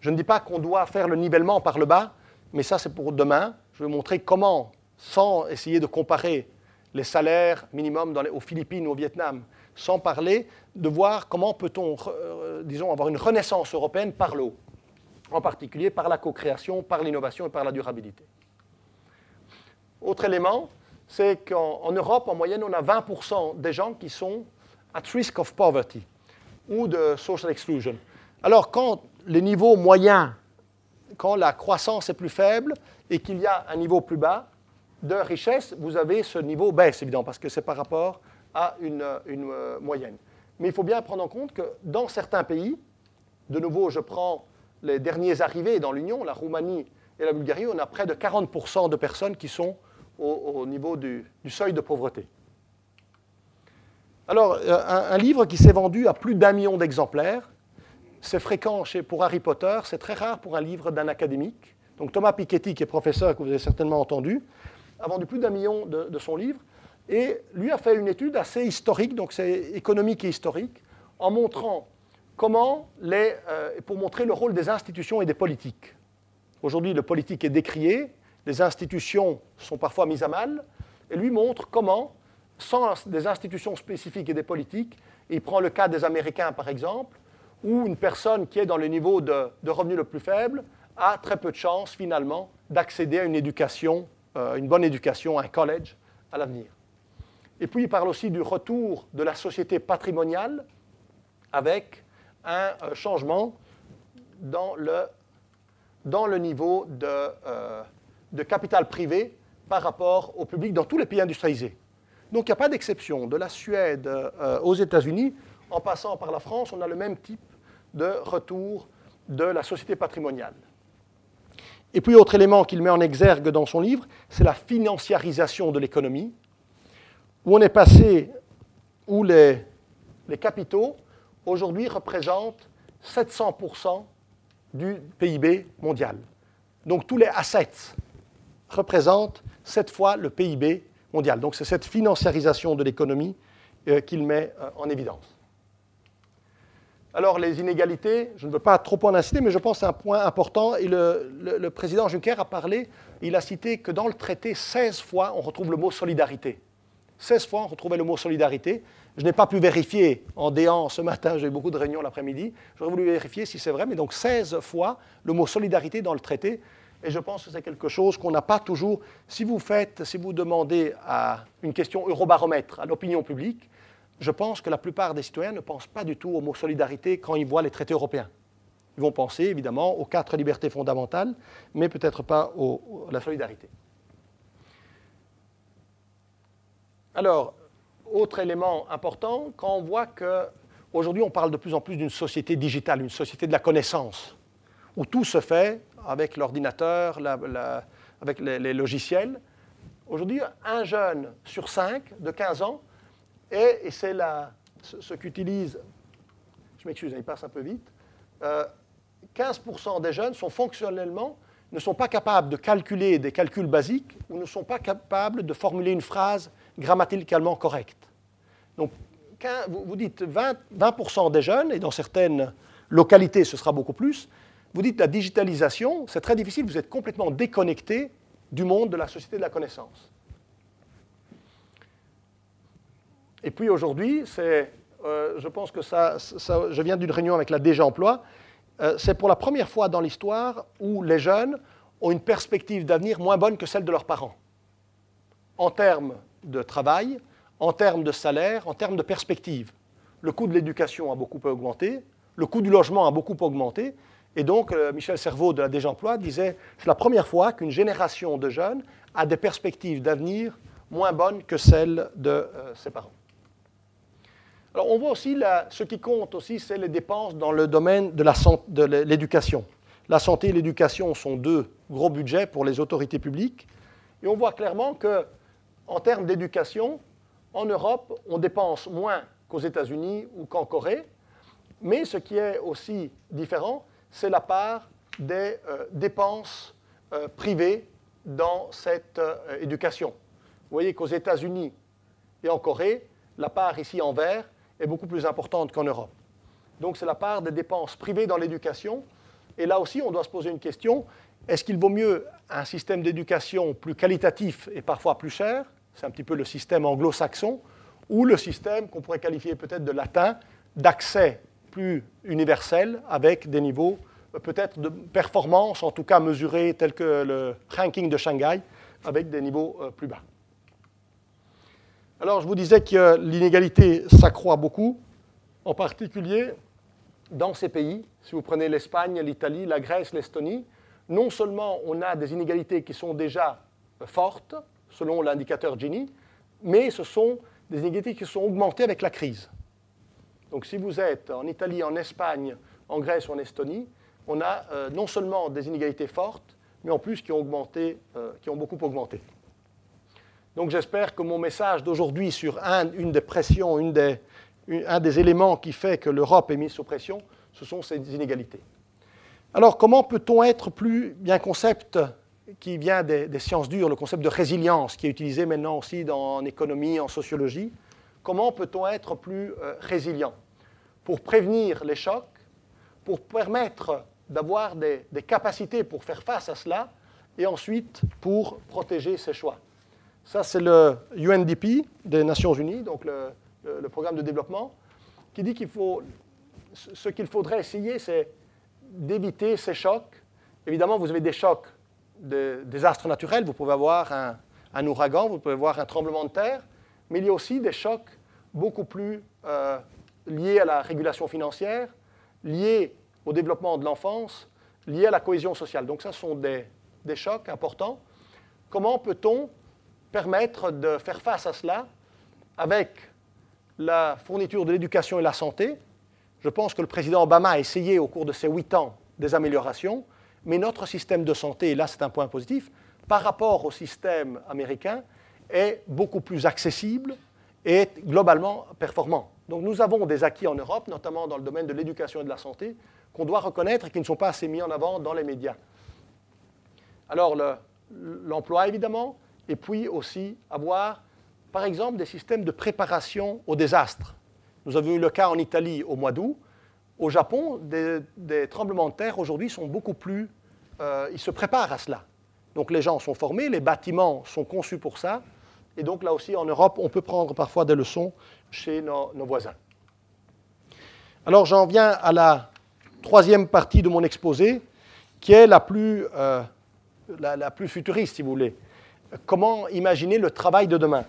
Je ne dis pas qu'on doit faire le nivellement par le bas, mais ça c'est pour demain. Je vais montrer comment, sans essayer de comparer les salaires minimums aux Philippines ou au Vietnam, sans parler de voir comment peut-on, euh, disons, avoir une renaissance européenne par l'eau, en particulier par la co-création, par l'innovation et par la durabilité. Autre élément, c'est qu'en Europe, en moyenne, on a 20% des gens qui sont at risk of poverty ou de social exclusion. Alors, quand les niveaux moyens quand la croissance est plus faible et qu'il y a un niveau plus bas de richesse, vous avez ce niveau baisse, évidemment, parce que c'est par rapport à une, euh, moyenne. Mais il faut bien prendre en compte que dans certains pays, de nouveau, je prends les derniers arrivés dans l'Union, la Roumanie et la Bulgarie, on a près de 40% de personnes qui sont au, niveau du, seuil de pauvreté. Alors, euh, un livre qui s'est vendu à plus d'un million d'exemplaires, c'est fréquent chez, pour Harry Potter, c'est très rare pour un livre d'un académique. Donc Thomas Piketty, qui est professeur, que vous avez certainement entendu, a vendu plus d'un million de, son livre, et lui a fait une étude assez historique, donc c'est économique et historique, en montrant comment les, euh, pour montrer le rôle des institutions et des politiques. Aujourd'hui, le politique est décrié, les institutions sont parfois mises à mal, et lui montre comment, sans des institutions spécifiques et des politiques, il prend le cas des Américains par exemple, où une personne qui est dans le niveau de, revenu le plus faible a très peu de chances finalement d'accéder à une éducation, euh, une bonne éducation, un collège à l'avenir. Et puis il parle aussi du retour de la société patrimoniale avec un euh, changement dans le, niveau de, euh, de capital privé par rapport au public dans tous les pays industrialisés. Donc il n'y a pas d'exception. De la Suède aux États-Unis, en passant par la France, on a le même type de retour de la société patrimoniale. Et puis, autre élément qu'il met en exergue dans son livre, c'est la financiarisation de l'économie, où on est passé, où les, capitaux, aujourd'hui, représentent 700% du PIB mondial. Donc, tous les assets représentent sept fois le PIB mondial. Donc, c'est cette financiarisation de l'économie euh, qu'il met euh, en évidence. Alors, les inégalités, je ne veux pas trop en inciter, mais je pense que c'est un point important. Et le, président Juncker a parlé, il a cité que dans le traité, 16 fois, on retrouve le mot solidarité. 16 fois, on retrouvait le mot solidarité. Je n'ai pas pu vérifier en déant ce matin, j'ai eu beaucoup de réunions l'après-midi. J'aurais voulu vérifier si c'est vrai, mais donc 16 fois le mot solidarité dans le traité. Et je pense que c'est quelque chose qu'on n'a pas toujours. Si vous faites, si vous demandez à une question eurobaromètre à l'opinion publique, je pense que la plupart des citoyens ne pensent pas du tout au mot solidarité quand ils voient les traités européens. Ils vont penser évidemment aux quatre libertés fondamentales, mais peut-être pas à la solidarité. Alors, autre élément important, quand on voit qu'aujourd'hui on parle de plus en plus d'une société digitale, une société de la connaissance, où tout se fait avec l'ordinateur, avec les, logiciels. Aujourd'hui, un jeune sur cinq de 15 ans et, c'est ce, qu'utilise, je m'excuse, il passe un peu vite, 15% euh, des jeunes sont fonctionnellement, ne sont pas capables de calculer des calculs basiques ou ne sont pas capables de formuler une phrase grammaticalement correcte. Donc, vous, dites 20%, 20 des jeunes, et dans certaines localités ce sera beaucoup plus, vous dites la digitalisation, c'est très difficile, vous êtes complètement déconnecté du monde de la société de la connaissance. Et puis aujourd'hui, euh, je pense que ça, je viens d'une réunion avec la DG Emploi, euh, c'est pour la première fois dans l'histoire où les jeunes ont une perspective d'avenir moins bonne que celle de leurs parents, en termes de travail, en termes de salaire, en termes de perspective. Le coût de l'éducation a beaucoup augmenté, le coût du logement a beaucoup augmenté, et donc euh, Michel Servault de la DG Emploi disait c'est la première fois qu'une génération de jeunes a des perspectives d'avenir moins bonnes que celles de ses parents. Alors on voit aussi, ce qui compte aussi, c'est les dépenses dans le domaine de l'éducation. La, santé et l'éducation sont deux gros budgets pour les autorités publiques. Et on voit clairement qu'en termes d'éducation, en Europe, on dépense moins qu'aux États-Unis ou qu'en Corée. Mais ce qui est aussi différent, c'est la part des euh, dépenses euh, privées dans cette euh, éducation. Vous voyez qu'aux États-Unis et en Corée, la part ici en vert est beaucoup plus importante qu'en Europe. Donc c'est la part des dépenses privées dans l'éducation. Et là aussi, on doit se poser une question. Est-ce qu'il vaut mieux un système d'éducation plus qualitatif et parfois plus cher C'est un petit peu le système anglo-saxon, ou le système qu'on pourrait qualifier peut-être de latin, d'accès plus universel avec des niveaux euh, peut-être de performance, en tout cas mesurés tels que le ranking de Shanghai, avec des niveaux euh, plus bas. Alors, je vous disais que l'inégalité s'accroît beaucoup, en particulier dans ces pays. Si vous prenez l'Espagne, l'Italie, la Grèce, l'Estonie, non seulement on a des inégalités qui sont déjà fortes, selon l'indicateur Gini, mais ce sont des inégalités qui sont augmentées avec la crise. Donc si vous êtes en Italie, en Espagne, en Grèce ou en Estonie, on a euh, non seulement des inégalités fortes, mais en plus qui ont, augmenté, euh, qui ont beaucoup augmenté. Donc j'espère que mon message d'aujourd'hui sur une des pressions, un des éléments qui fait que l'Europe est mise sous pression, ce sont ces inégalités. Alors comment peut-on être plus, bien concept qui vient des, sciences dures, le concept de résilience qui est utilisé maintenant aussi dans, en économie, en sociologie, comment peut-on être plus euh, résilient pour prévenir les chocs, pour permettre d'avoir des capacités pour faire face à cela et ensuite pour protéger ses choix? Ça, c'est le UNDP des Nations Unies, donc le, programme de développement, qui dit qu'il faut ce qu'il faudrait essayer, c'est d'éviter ces chocs. Évidemment, vous avez des chocs de désastres naturels. Vous pouvez avoir un, ouragan, vous pouvez avoir un tremblement de terre, mais il y a aussi des chocs beaucoup plus euh, liés à la régulation financière, liés au développement de l'enfance, liés à la cohésion sociale. Donc ça, ce sont des, des chocs importants. Comment peut-on permettre de faire face à cela avec la fourniture de l'éducation et la santé Je pense que le président Obama a essayé au cours de ses huit ans des améliorations, mais notre système de santé, et là c'est un point positif, par rapport au système américain, est beaucoup plus accessible et globalement performant. Donc nous avons des acquis en Europe, notamment dans le domaine de l'éducation et de la santé, qu'on doit reconnaître et qui ne sont pas assez mis en avant dans les médias. Alors l'emploi évidemment, et puis aussi avoir par exemple des systèmes de préparation au désastre. Nous avons eu le cas en Italie au mois d'août, au Japon, des, tremblements de terre aujourd'hui sont beaucoup plus... Euh, ils se préparent à cela. Donc les gens sont formés, les bâtiments sont conçus pour ça. Et donc là aussi, en Europe, on peut prendre parfois des leçons chez nos, voisins. Alors j'en viens à la troisième partie de mon exposé, qui est la plus, euh, la plus futuriste, si vous voulez. Comment imaginer le travail de demain?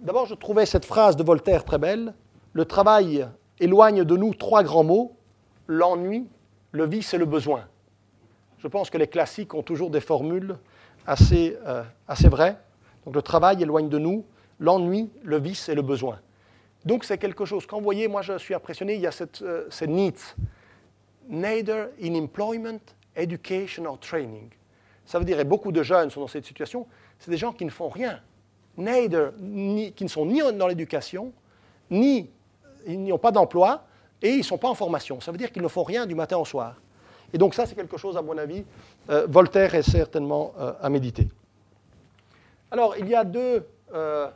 D'abord, je trouvais cette phrase de Voltaire très belle. Le travail éloigne de nous trois grands mots, l'ennui, le vice et le besoin. Je pense que les classiques ont toujours des formules assez, euh, assez vraies. Donc le travail éloigne de nous l'ennui, le vice et le besoin. Donc c'est quelque chose, quand vous voyez, moi je suis impressionné, il y a cette, euh, needs. Neither in employment, education or training. Ça veut dire, et beaucoup de jeunes sont dans cette situation, c'est des gens qui ne font rien. Neither, qui ne sont ni dans l'éducation, ni ils n'ont pas d'emploi et ils ne sont pas en formation. Ça veut dire qu'ils ne font rien du matin au soir. Et donc ça, c'est quelque chose, à mon avis, euh, Voltaire est certainement euh, à méditer. Alors, il y a deux, euh,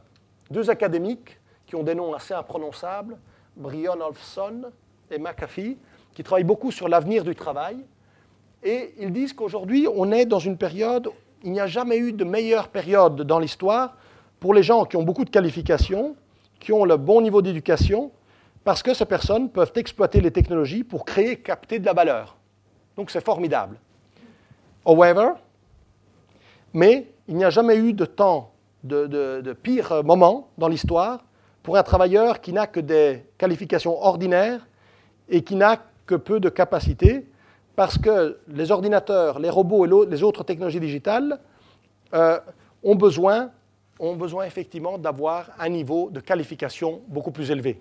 deux, académiques qui ont des noms assez imprononçables, Brion Olfson et McAfee, qui travaillent beaucoup sur l'avenir du travail. Et ils disent qu'aujourd'hui, on est dans une période, il n'y a jamais eu de meilleure période dans l'histoire pour les gens qui ont beaucoup de qualifications, qui ont le bon niveau d'éducation parce que ces personnes peuvent exploiter les technologies pour créer, capter de la valeur. Donc c'est formidable. However, mais il n'y a jamais eu de temps, de, pire moment dans l'histoire pour un travailleur qui n'a que des qualifications ordinaires et qui n'a que peu de capacités, parce que les ordinateurs, les robots et les autres technologies digitales euh, ont, besoin, ont besoin effectivement d'avoir un niveau de qualification beaucoup plus élevé.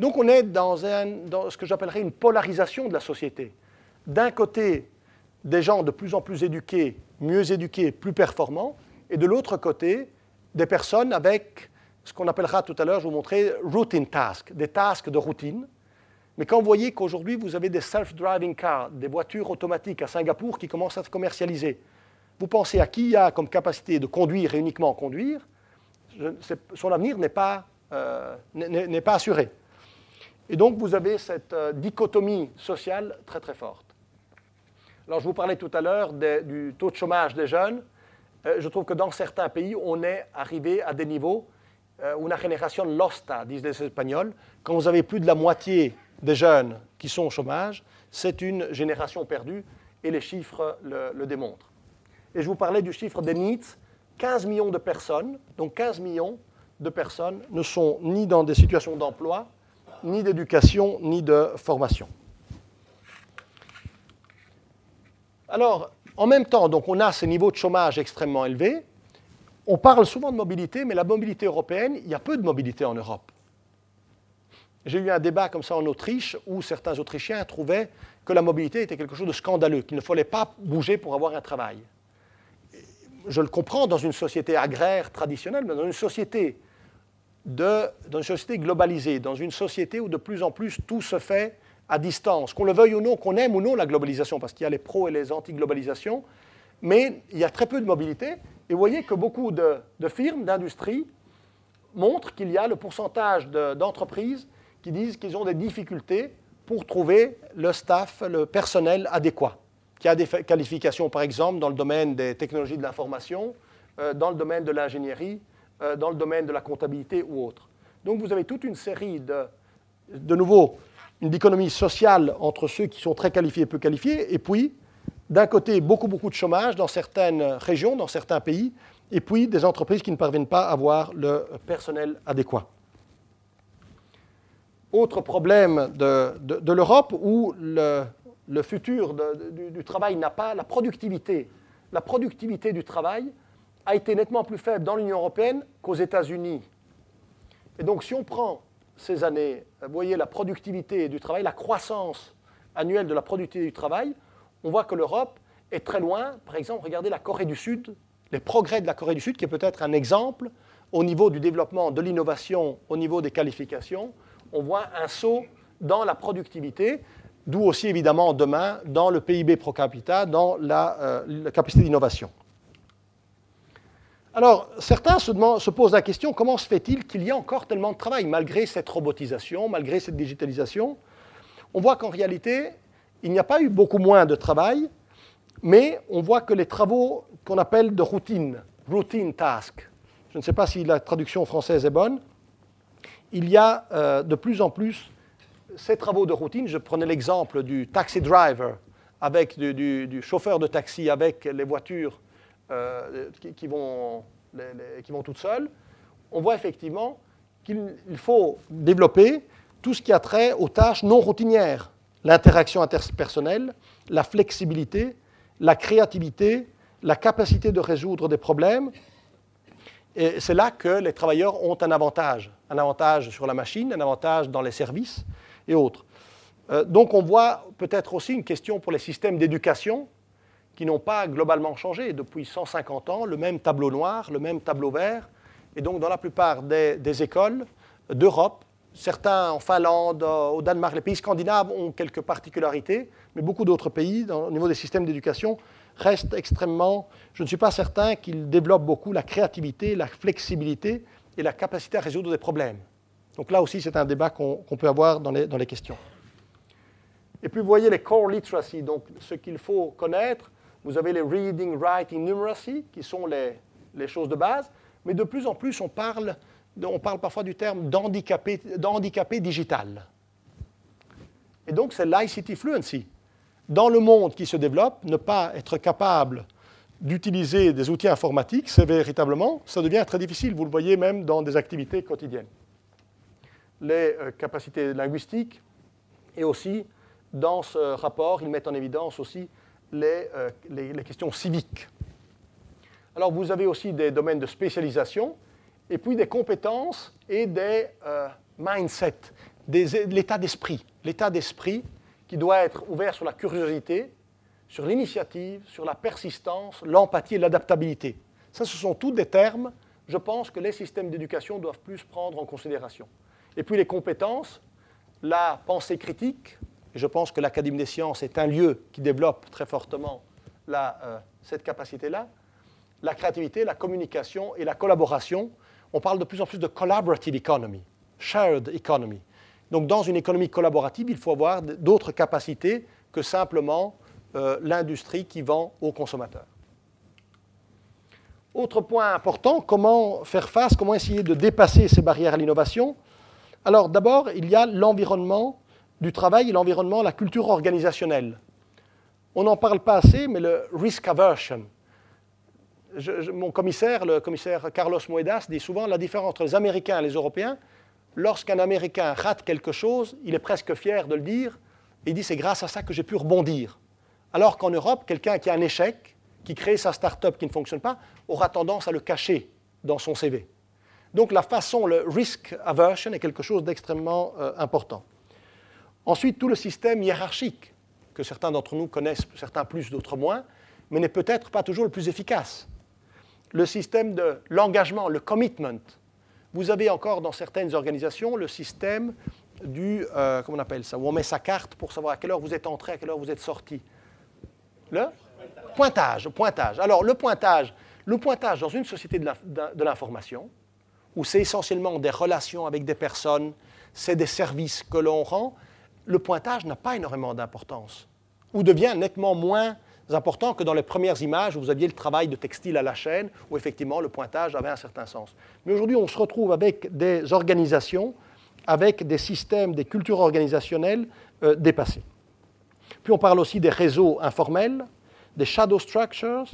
Donc on est dans, ce que j'appellerais une polarisation de la société. D'un côté, des gens de plus en plus éduqués, mieux éduqués, plus performants, et de l'autre côté, des personnes avec ce qu'on appellera tout à l'heure, je vous montrer, routine tasks, des tasks de routine. Mais quand vous voyez qu'aujourd'hui, vous avez des self-driving cars, des voitures automatiques à Singapour qui commencent à se commercialiser, vous pensez à qui a comme capacité de conduire et uniquement conduire, son avenir n'est pas, euh, pas assuré. Et donc, vous avez cette euh, dichotomie sociale très, très forte. Alors, je vous parlais tout à l'heure du taux de chômage des jeunes. Euh, je trouve que dans certains pays, on est arrivé à des niveaux, euh, une génération losta, disent les Espagnols. Quand vous avez plus de la moitié des jeunes qui sont au chômage, c'est une génération perdue, et les chiffres le, le, démontrent. Et je vous parlais du chiffre des NEETs. 15 millions de personnes, donc 15 millions de personnes ne sont ni dans des situations d'emploi, ni d'éducation, ni de formation. Alors, en même temps, donc, on a ces niveaux de chômage extrêmement élevés. On parle souvent de mobilité, mais la mobilité européenne, il y a peu de mobilité en Europe. J'ai eu un débat comme ça en Autriche où certains Autrichiens trouvaient que la mobilité était quelque chose de scandaleux, qu'il ne fallait pas bouger pour avoir un travail. Je le comprends dans une société agraire traditionnelle, mais dans une société dans une société globalisée, dans une société où de plus en plus tout se fait à distance, qu'on le veuille ou non, qu'on aime ou non la globalisation, parce qu'il y a les pros et les anti-globalisation, mais il y a très peu de mobilité. Et vous voyez que beaucoup de, firmes, d'industries, montrent qu'il y a le pourcentage d'entreprises qui disent qu'ils ont des difficultés pour trouver le staff, le personnel adéquat, qui a des qualifications, par exemple, dans le domaine des technologies de l'information, euh, dans le domaine de l'ingénierie, dans le domaine de la comptabilité ou autre. Donc vous avez toute une série de, de nouveau, une dichotomie sociale entre ceux qui sont très qualifiés et peu qualifiés, et puis, d'un côté, beaucoup, beaucoup de chômage dans certaines régions, dans certains pays, et puis des entreprises qui ne parviennent pas à avoir le personnel adéquat. Autre problème de, l'Europe où le, futur du, du, travail n'a pas la productivité. La productivité du travail a été nettement plus faible dans l'Union européenne qu'aux États-Unis. Et donc, si on prend ces années, vous voyez la productivité du travail, la croissance annuelle de la productivité du travail, on voit que l'Europe est très loin. Par exemple, regardez la Corée du Sud, les progrès de la Corée du Sud, qui est peut-être un exemple au niveau du développement de l'innovation, au niveau des qualifications. On voit un saut dans la productivité, d'où aussi évidemment demain dans le PIB pro capita, dans la, euh, la capacité d'innovation. Alors, certains se, se, posent la question, comment se fait-il qu'il y ait encore tellement de travail, malgré cette robotisation, malgré cette digitalisation? On voit qu'en réalité, il n'y a pas eu beaucoup moins de travail, mais on voit que les travaux qu'on appelle de routine, routine task, je ne sais pas si la traduction française est bonne, il y a euh, de plus en plus ces travaux de routine. Je prenais l'exemple du taxi driver, avec du chauffeur de taxi avec les voitures euh, qui, vont, qui vont toutes seules, on voit effectivement qu'il faut développer tout ce qui a trait aux tâches non routinières, l'interaction interpersonnelle, la flexibilité, la créativité, la capacité de résoudre des problèmes. Et c'est là que les travailleurs ont un avantage, un avantage sur la machine, un avantage dans les services et autres. Euh, donc on voit peut-être aussi une question pour les systèmes d'éducation qui n'ont pas globalement changé depuis 150 ans, le même tableau noir, le même tableau vert. Et donc, dans la plupart des, écoles d'Europe, certains en Finlande, au Danemark, les pays scandinaves ont quelques particularités, mais beaucoup d'autres pays, au niveau des systèmes d'éducation, restent extrêmement. Je ne suis pas certain qu'ils développent beaucoup la créativité, la flexibilité et la capacité à résoudre des problèmes. Donc là aussi, c'est un débat qu'on peut avoir dans les, dans les questions. Et puis, vous voyez les core literacy, donc ce qu'il faut connaître vous avez les reading, writing, numeracy, qui sont les, choses de base, mais de plus en plus, on parle, on parle parfois du terme d'handicapé, d'handicapé digital. Et donc, c'est l'ICT fluency. Dans le monde qui se développe, ne pas être capable d'utiliser des outils informatiques, c'est véritablement, ça devient très difficile. Vous le voyez même dans des activités quotidiennes. Les euh, capacités linguistiques et aussi, dans ce rapport, ils mettent en évidence aussi euh, les, questions civiques. Alors, vous avez aussi des domaines de spécialisation, et puis des compétences et des euh, mindsets, l'état d'esprit. L'état d'esprit qui doit être ouvert sur la curiosité, sur l'initiative, sur la persistance, l'empathie et l'adaptabilité. Ça, ce sont tous des termes, je pense, que les systèmes d'éducation doivent plus prendre en considération. Et puis les compétences, la pensée critique, je pense que l'Académie des sciences est un lieu qui développe très fortement euh, cette capacité-là. La créativité, la communication et la collaboration. On parle de plus en plus de collaborative economy, shared economy. Donc dans une économie collaborative, il faut avoir d'autres capacités que simplement euh, l'industrie qui vend aux consommateurs. Autre point important, comment faire face, comment essayer de dépasser ces barrières à l'innovation? Alors d'abord, il y a l'environnement du travail et l'environnement, la culture organisationnelle. On n'en parle pas assez, mais le risk aversion. mon commissaire, le commissaire Carlos Moedas, dit souvent la différence entre les Américains et les Européens. Lorsqu'un Américain rate quelque chose, il est presque fier de le dire, et il dit c'est grâce à ça que j'ai pu rebondir. Alors qu'en Europe, quelqu'un qui a un échec, qui crée sa start-up qui ne fonctionne pas, aura tendance à le cacher dans son CV. Donc la façon, le risk aversion est quelque chose d'extrêmement euh, important. Ensuite, tout le système hiérarchique, que certains d'entre nous connaissent, certains plus, d'autres moins, mais n'est peut-être pas toujours le plus efficace. Le système de l'engagement, le commitment. Vous avez encore dans certaines organisations le système du, euh, comment on appelle ça, où on met sa carte pour savoir à quelle heure vous êtes entré, à quelle heure vous êtes sorti. Le pointage, pointage. Alors, le pointage, le pointage dans une société de l'information, où c'est essentiellement des relations avec des personnes, c'est des services que l'on rend, le pointage n'a pas énormément d'importance, ou devient nettement moins important que dans les premières images où vous aviez le travail de textile à la chaîne, où effectivement le pointage avait un certain sens. Mais aujourd'hui, on se retrouve avec des organisations avec des systèmes, des cultures organisationnelles euh, dépassées. Puis on parle aussi des réseaux informels, des shadow structures,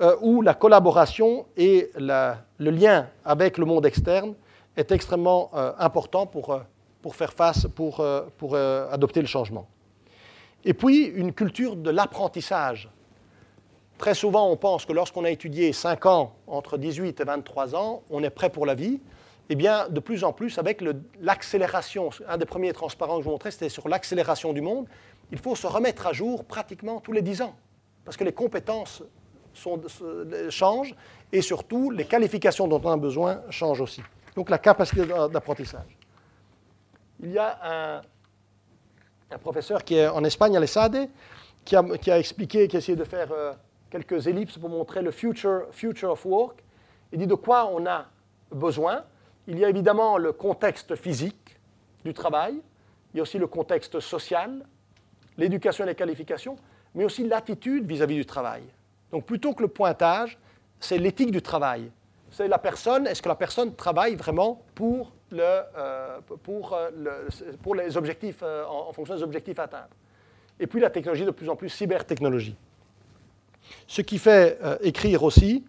euh, où la collaboration et le lien avec le monde externe est extrêmement euh, important pour, pour, faire face, pour, pour adopter le changement. Et puis une culture de l'apprentissage. Très souvent, on pense que lorsqu'on a étudié 5 ans, entre 18 et 23 ans, on est prêt pour la vie. Eh bien, de plus en plus, avec l'accélération, un des premiers transparents que je vous montrais, c'était sur l'accélération du monde, il faut se remettre à jour pratiquement tous les 10 ans, parce que les compétences changent et surtout les qualifications dont on a besoin changent aussi. Donc la capacité d'apprentissage. Il y a un, professeur qui est en Espagne, Alessade, qui a, qui a expliqué, qui a essayé de faire euh, quelques ellipses pour montrer le future, future of work. Il dit de quoi on a besoin. Il y a évidemment le contexte physique du travail, il y a aussi le contexte social, l'éducation et les qualifications, mais aussi l'attitude vis-à-vis du travail. Donc plutôt que le pointage, c'est l'éthique du travail. C'est la personne, est-ce que la personne travaille vraiment pour, euh, euh, les objectifs, euh, en, fonction des objectifs atteints? Et puis la technologie de plus en plus cybertechnologie. Ce qui fait écrire aussi,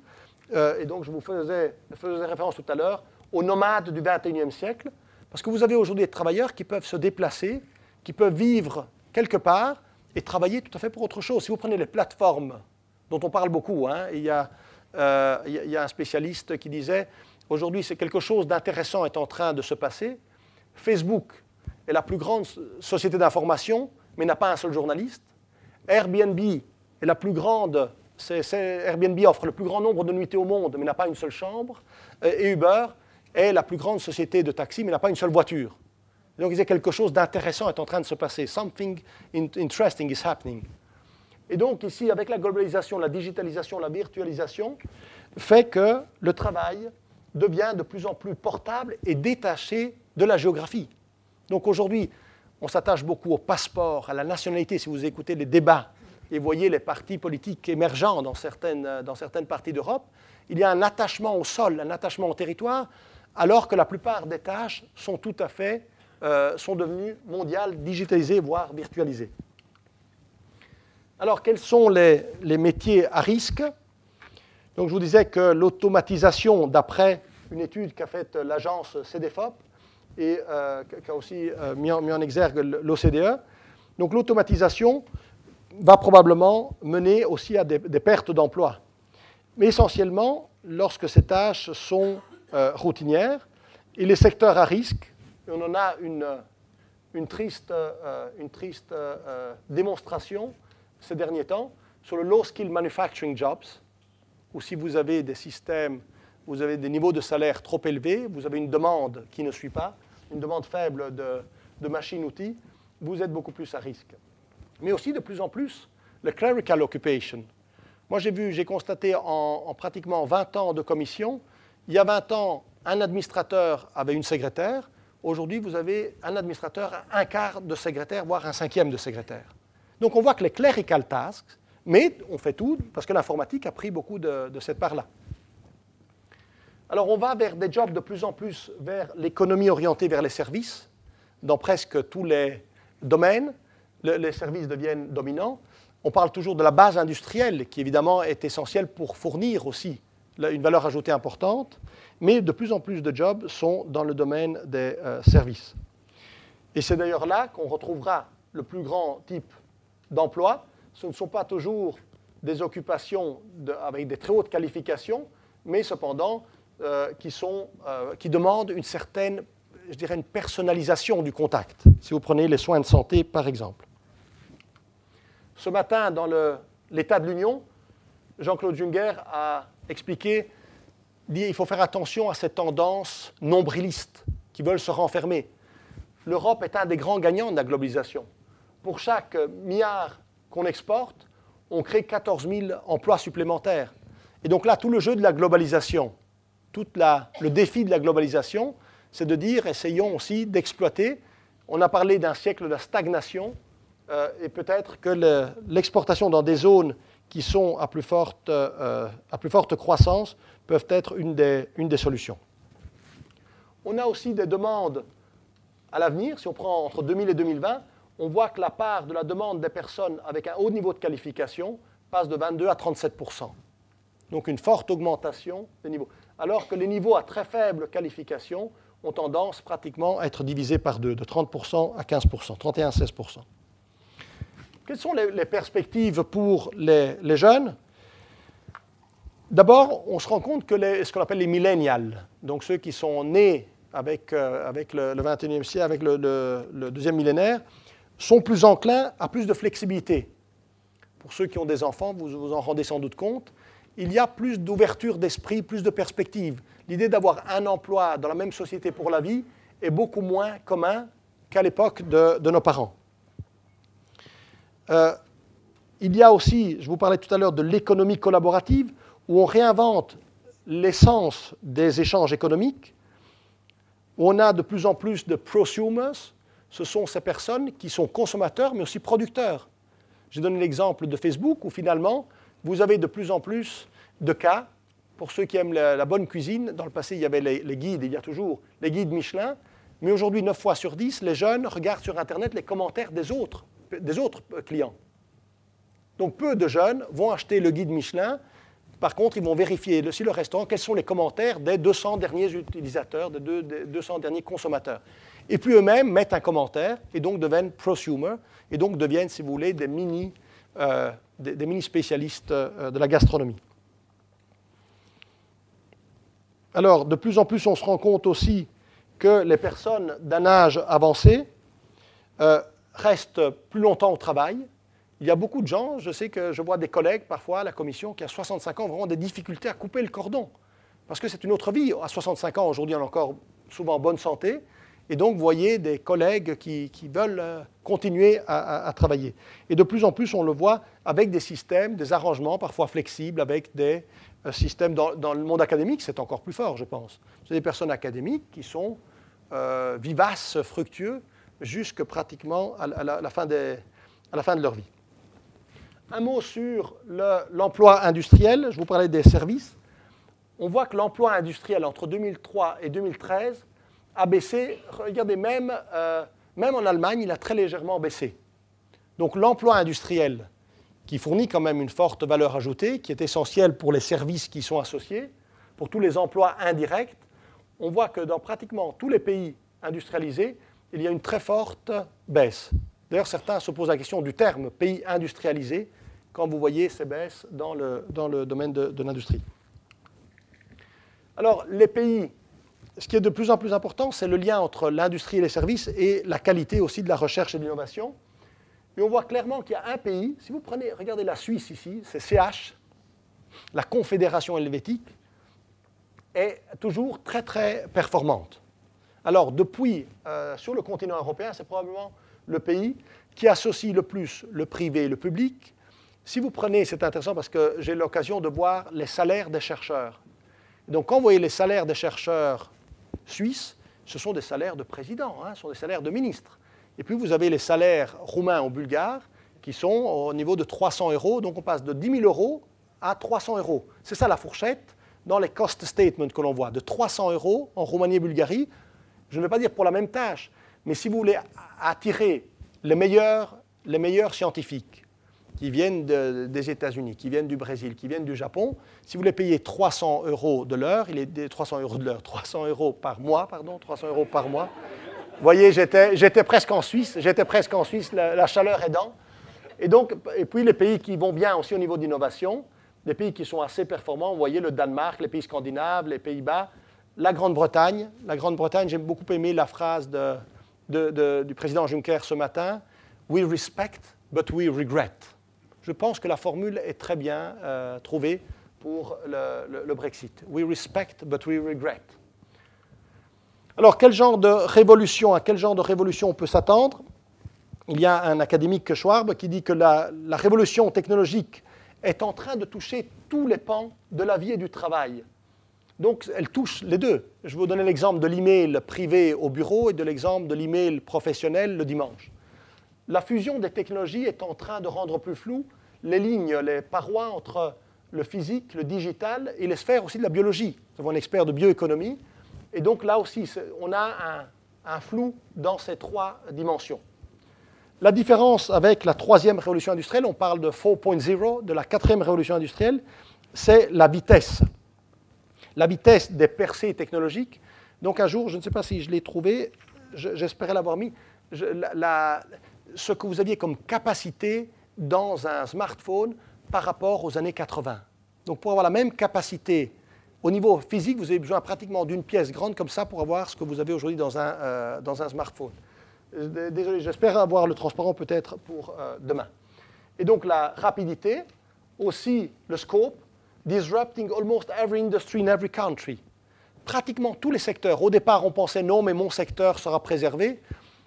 et donc je vous faisais, faisais référence tout à l'heure, aux nomades du 21e siècle, parce que vous avez aujourd'hui des travailleurs qui peuvent se déplacer, qui peuvent vivre quelque part et travailler tout à fait pour autre chose. Si vous prenez les plateformes, dont on parle beaucoup, hein, il, y a, euh, il, y a, un spécialiste qui disait, aujourd'hui c'est quelque chose d'intéressant est en train de se passer. Facebook est la plus grande société d'information, mais n'a pas un seul journaliste. Airbnb est la plus grande, Airbnb offre le plus grand nombre de nuitées au monde, mais n'a pas une seule chambre. Et Uber est la plus grande société de taxi, mais n'a pas une seule voiture. Donc, il disait quelque chose d'intéressant est en train de se passer. Something interesting is happening. Et donc, ici, avec la globalisation, la digitalisation, la virtualisation, fait que le travail devient de plus en plus portable et détaché de la géographie. Donc, aujourd'hui, on s'attache beaucoup au passeport, à la nationalité. Si vous écoutez les débats et voyez les partis politiques émergents dans certaines, parties d'Europe, il y a un attachement au sol, un attachement au territoire, alors que la plupart des tâches sont tout à fait euh, sont devenues mondiales, digitalisées, voire virtualisées. Alors, quels sont les, métiers à risque? Donc, je vous disais que l'automatisation, d'après une étude qu'a faite l'agence CDFOP et euh, qu'a aussi euh, mis, en, exergue l'OCDE, donc l'automatisation va probablement mener aussi à des, pertes d'emplois. Mais essentiellement, lorsque ces tâches sont routinières, et les secteurs à risque on en a une, une triste, euh, euh, euh, démonstration ces derniers temps sur le low skill manufacturing jobs, où si vous avez des systèmes, vous avez des niveaux de salaire trop élevés, vous avez une demande qui ne suit pas, une demande faible de, de machines-outils, vous êtes beaucoup plus à risque. Mais aussi de plus en plus le clerical occupation. Moi, j'ai vu, j'ai constaté en, en, pratiquement 20 ans de commission, il y a 20 ans, un administrateur avait une secrétaire, Aujourd'hui, vous avez un administrateur, un quart de secrétaire, voire un cinquième de secrétaire. Donc on voit que les clerical tasks, mais on fait tout parce que l'informatique a pris beaucoup de, cette part-là. Alors on va vers des jobs de plus en plus vers l'économie orientée vers les services. Dans presque tous les domaines, les services deviennent dominants. On parle toujours de la base industrielle, qui évidemment est essentielle pour fournir aussi une valeur ajoutée importante mais de plus en plus de jobs sont dans le domaine des euh, services. Et c'est d'ailleurs là qu'on retrouvera le plus grand type d'emploi. Ce ne sont pas toujours des occupations avec des très hautes qualifications, mais cependant euh, euh, qui demandent une certaine, je dirais, une personnalisation du contact. Si vous prenez les soins de santé, par exemple. Ce matin, dans l'État de l'Union, Jean-Claude Junger a expliqué dit il faut faire attention à ces tendances nombrilistes qui veulent se renfermer. L'Europe est un des grands gagnants de la globalisation. Pour chaque milliard qu'on exporte, on crée 14 000 emplois supplémentaires. Et donc là, tout le jeu de la globalisation, tout le défi de la globalisation, c'est de dire, essayons aussi d'exploiter. On a parlé d'un siècle de stagnation, euh, et peut-être que l'exportation dans des zones qui sont à plus forte, euh, à plus forte croissance peuvent être une des, une des, solutions. On a aussi des demandes à l'avenir, si on prend entre 2000 et 2020, on voit que la part de la demande des personnes avec un haut niveau de qualification passe de 22 à 37% Donc une forte augmentation des niveaux. Alors que les niveaux à très faible qualification ont tendance pratiquement à être divisés par deux, de 30% à 15% 31 à 16% Quelles sont les, perspectives pour les, jeunes? D'abord, on se rend compte que ce qu'on appelle les millennials, donc ceux qui sont nés avec, euh, avec le, 21e siècle, avec le deuxième millénaire, sont plus enclins à plus de flexibilité. Pour ceux qui ont des enfants, vous vous en rendez sans doute compte, il y a plus d'ouverture d'esprit, plus de perspective. L'idée d'avoir un emploi dans la même société pour la vie est beaucoup moins commun qu'à l'époque de, nos parents. Euh, il y a aussi, je vous parlais tout à l'heure de l'économie collaborative, où on réinvente l'essence des échanges économiques, où on a de plus en plus de prosumers, ce sont ces personnes qui sont consommateurs mais aussi producteurs. J'ai donné l'exemple de Facebook où finalement, vous avez de plus en plus de cas, pour ceux qui aiment la, bonne cuisine, dans le passé il y avait les, guides, il y a toujours les guides Michelin, mais aujourd'hui 9 fois sur 10, les jeunes regardent sur Internet les commentaires des autres, des autres clients. Donc peu de jeunes vont acheter le guide Michelin par contre, ils vont vérifier sur le restaurant quels sont les commentaires des 200 derniers utilisateurs, des 200 derniers consommateurs. Et puis eux-mêmes mettent un commentaire et donc deviennent prosumer et donc deviennent, si vous voulez, des mini, euh, des, mini spécialistes euh, de la gastronomie. Alors, de plus en plus, on se rend compte aussi que les personnes d'un âge avancé euh, restent plus longtemps au travail. Il y a beaucoup de gens, je sais que je vois des collègues parfois à la commission qui, à 65 ans, ont vraiment des difficultés à couper le cordon. Parce que c'est une autre vie. À 65 ans, aujourd'hui, on est encore souvent en bonne santé. Et donc, vous voyez des collègues qui, veulent euh, continuer à, travailler. Et de plus en plus, on le voit avec des systèmes, des arrangements parfois flexibles, avec des euh, systèmes dans, le monde académique, c'est encore plus fort, je pense. C'est des personnes académiques qui sont euh, vivaces, fructueux, jusque pratiquement à, la, fin de leur vie. Un mot sur l'emploi industriel. Je vous parlais des services. On voit que l'emploi industriel entre 2003 et 2013 a baissé. Regardez, même, euh, même en Allemagne, il a très légèrement baissé. Donc l'emploi industriel, qui fournit quand même une forte valeur ajoutée, qui est essentielle pour les services qui sont associés, pour tous les emplois indirects, on voit que dans pratiquement tous les pays industrialisés, il y a une très forte baisse. D'ailleurs, certains se posent la question du terme pays industrialisé quand vous voyez ces baisses dans le, dans le domaine de l'industrie. Alors, les pays ce qui est de plus en plus important, c'est le lien entre l'industrie et les services et la qualité aussi de la recherche et de l'innovation. Et on voit clairement qu'il y a un pays, si vous prenez, regardez la Suisse ici, c'est CH, la Confédération helvétique, est toujours très très performante. Alors depuis, euh, sur le continent européen, c'est probablement le pays qui associe le plus le privé et le public. Si vous prenez, c'est intéressant parce que j'ai l'occasion de voir les salaires des chercheurs. Donc quand vous voyez les salaires des chercheurs suisses, ce sont des salaires de président, hein, ce sont des salaires de ministres. Et puis vous avez les salaires roumains ou bulgares qui sont au niveau de 300 euros. Donc on passe de 10 000 euros à 300 euros. C'est ça la fourchette dans les cost statements que l'on voit, de 300 euros en Roumanie et Bulgarie. Je ne vais pas dire pour la même tâche, mais si vous voulez attirer les meilleurs scientifiques, qui viennent des États-Unis, qui viennent du Brésil, qui viennent du Japon, si vous les payez 300 euros de l'heure, il est 300 euros de l'heure, 300 euros par mois, pardon, 300 euros par mois. Vous voyez, j'étais presque en Suisse, j'étais presque en Suisse, la, chaleur aidant. Et donc, et puis les pays qui vont bien aussi au niveau d'innovation, les pays qui sont assez performants, vous voyez le Danemark, les pays scandinaves, les Pays-Bas, la Grande-Bretagne. La Grande-Bretagne, j'ai beaucoup aimé la phrase du président Juncker ce matin, We respect, but we regret je pense que la formule est très bien euh, trouvée pour le, Brexit. We respect, but we regret. Alors, quel genre de révolution, à quel genre de révolution on peut s'attendre? Il y a un académique Schwab qui dit que la, la, révolution technologique est en train de toucher tous les pans de la vie et du travail. Donc, elle touche les deux. Je vais vous donner l'exemple de l'email privé au bureau et de l'exemple de l'email professionnel le dimanche la fusion des technologies est en train de rendre plus flou les lignes, les parois entre le physique, le digital et les sphères aussi de la biologie. Nous avons un expert de bioéconomie. Et donc là aussi, on a un flou dans ces trois dimensions. La différence avec la troisième révolution industrielle, on parle de 4.0, de la quatrième révolution industrielle, c'est la vitesse. La vitesse des percées technologiques. Donc un jour, je ne sais pas si je l'ai trouvé, j'espérais l'avoir mis, ce que vous aviez comme capacité dans un smartphone par rapport aux années 80. Donc pour avoir la même capacité au niveau physique, vous avez besoin pratiquement d'une pièce grande comme ça pour avoir ce que vous avez aujourd'hui dans, un, euh, dans un smartphone. Euh, désolé, j'espère avoir le transparent peut-être pour euh, demain. Et donc la rapidité, aussi le scope, disrupting almost every industry in every country. Pratiquement tous les secteurs. Au départ, on pensait non, mais mon secteur sera préservé.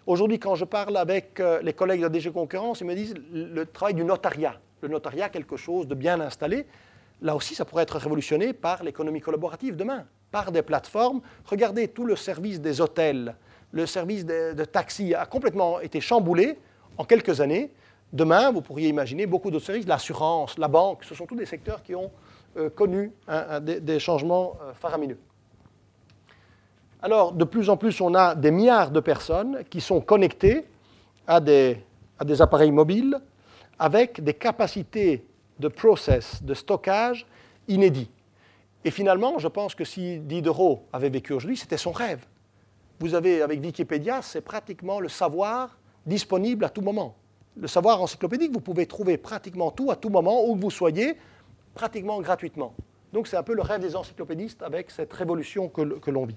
Aujourd'hui, quand je parle avec les collègues de la DG Concurrence, ils me disent le travail du notariat. Le notariat, quelque chose de bien installé. Là aussi, ça pourrait être révolutionné par l'économie collaborative demain, par des plateformes. Regardez tout le service des hôtels, le service de, taxi a complètement été chamboulé en quelques années. Demain, vous pourriez imaginer beaucoup d'autres services, l'assurance, la banque, ce sont tous des secteurs qui ont euh, connu des, changements euh, faramineux. Alors, de plus en plus, on a des milliards de personnes qui sont connectées à des, appareils mobiles avec des capacités de process, de stockage inédit. Et finalement, je pense que si Diderot avait vécu aujourd'hui, c'était son rêve. Vous avez, avec Wikipédia, c'est pratiquement le savoir disponible à tout moment. Le savoir encyclopédique, vous pouvez trouver pratiquement tout à tout moment, où que vous soyez, pratiquement gratuitement. Donc c'est un peu le rêve des encyclopédistes avec cette révolution que, l'on vit.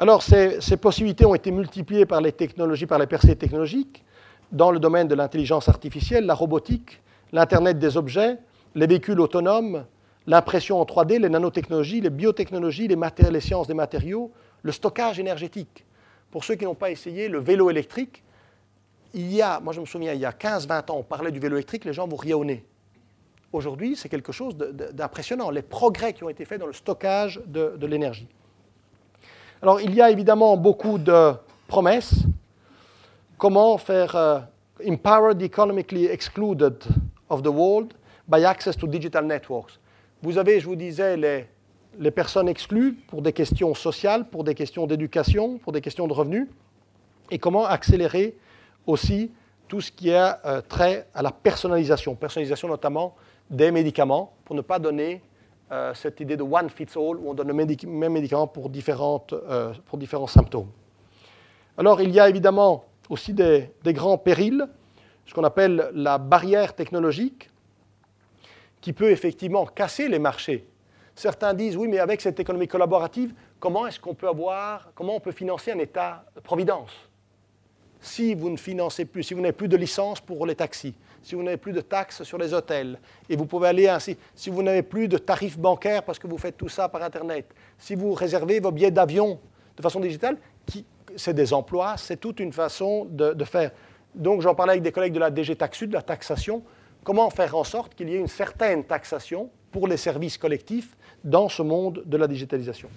Alors ces, possibilités ont été multipliées par les technologies, par les percées technologiques dans le domaine de l'intelligence artificielle, la robotique, l'Internet des objets, les véhicules autonomes, l'impression en 3D, les nanotechnologies, les biotechnologies, les, sciences des matériaux, le stockage énergétique. Pour ceux qui n'ont pas essayé, le vélo électrique, il y a, moi je me souviens, il y a 15-20 ans, on parlait du vélo électrique, les gens vous riaient au nez. Aujourd'hui, c'est quelque chose d'impressionnant, les progrès qui ont été faits dans le stockage de l'énergie. Alors, il y a évidemment beaucoup de promesses, comment faire uh, empowered economically excluded of the world by access to digital networks. Vous avez, je vous disais, les, les personnes exclues pour des questions sociales, pour des questions d'éducation, pour des questions de revenus, et comment accélérer aussi tout ce qui a euh, trait à la personnalisation, personnalisation notamment des médicaments, pour ne pas donner euh, cette idée de one fits all, où on donne le même médicament pour, différentes, euh, pour différents symptômes. Alors il y a évidemment aussi des, grands périls, ce qu'on appelle la barrière technologique, qui peut effectivement casser les marchés. Certains disent oui, mais avec cette économie collaborative, comment est-ce qu'on peut avoir, comment on peut financer un État-providence? Si vous ne financez plus, si vous n'avez plus de licence pour les taxis, si vous n'avez plus de taxes sur les hôtels, et vous pouvez aller ainsi, si vous n'avez plus de tarifs bancaires parce que vous faites tout ça par Internet, si vous réservez vos billets d'avion de façon digitale, c'est des emplois, c'est toute une façon de, faire. Donc j'en parlais avec des collègues de la DG Taxu, de la taxation, comment faire en sorte qu'il y ait une certaine taxation pour les services collectifs dans ce monde de la digitalisation?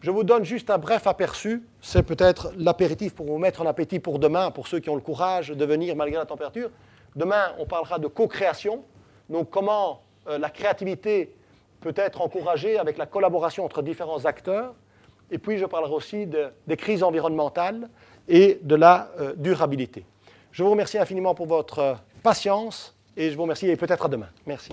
Je vous donne juste un bref aperçu, c'est peut-être l'apéritif pour vous mettre en appétit pour demain, pour ceux qui ont le courage de venir malgré la température. Demain, on parlera de co-création, donc comment euh, la créativité peut être encouragée avec la collaboration entre différents acteurs. Et puis, je parlerai aussi des crises environnementales et de la euh, durabilité. Je vous remercie infiniment pour votre euh, patience et je vous remercie et peut-être à demain. Merci.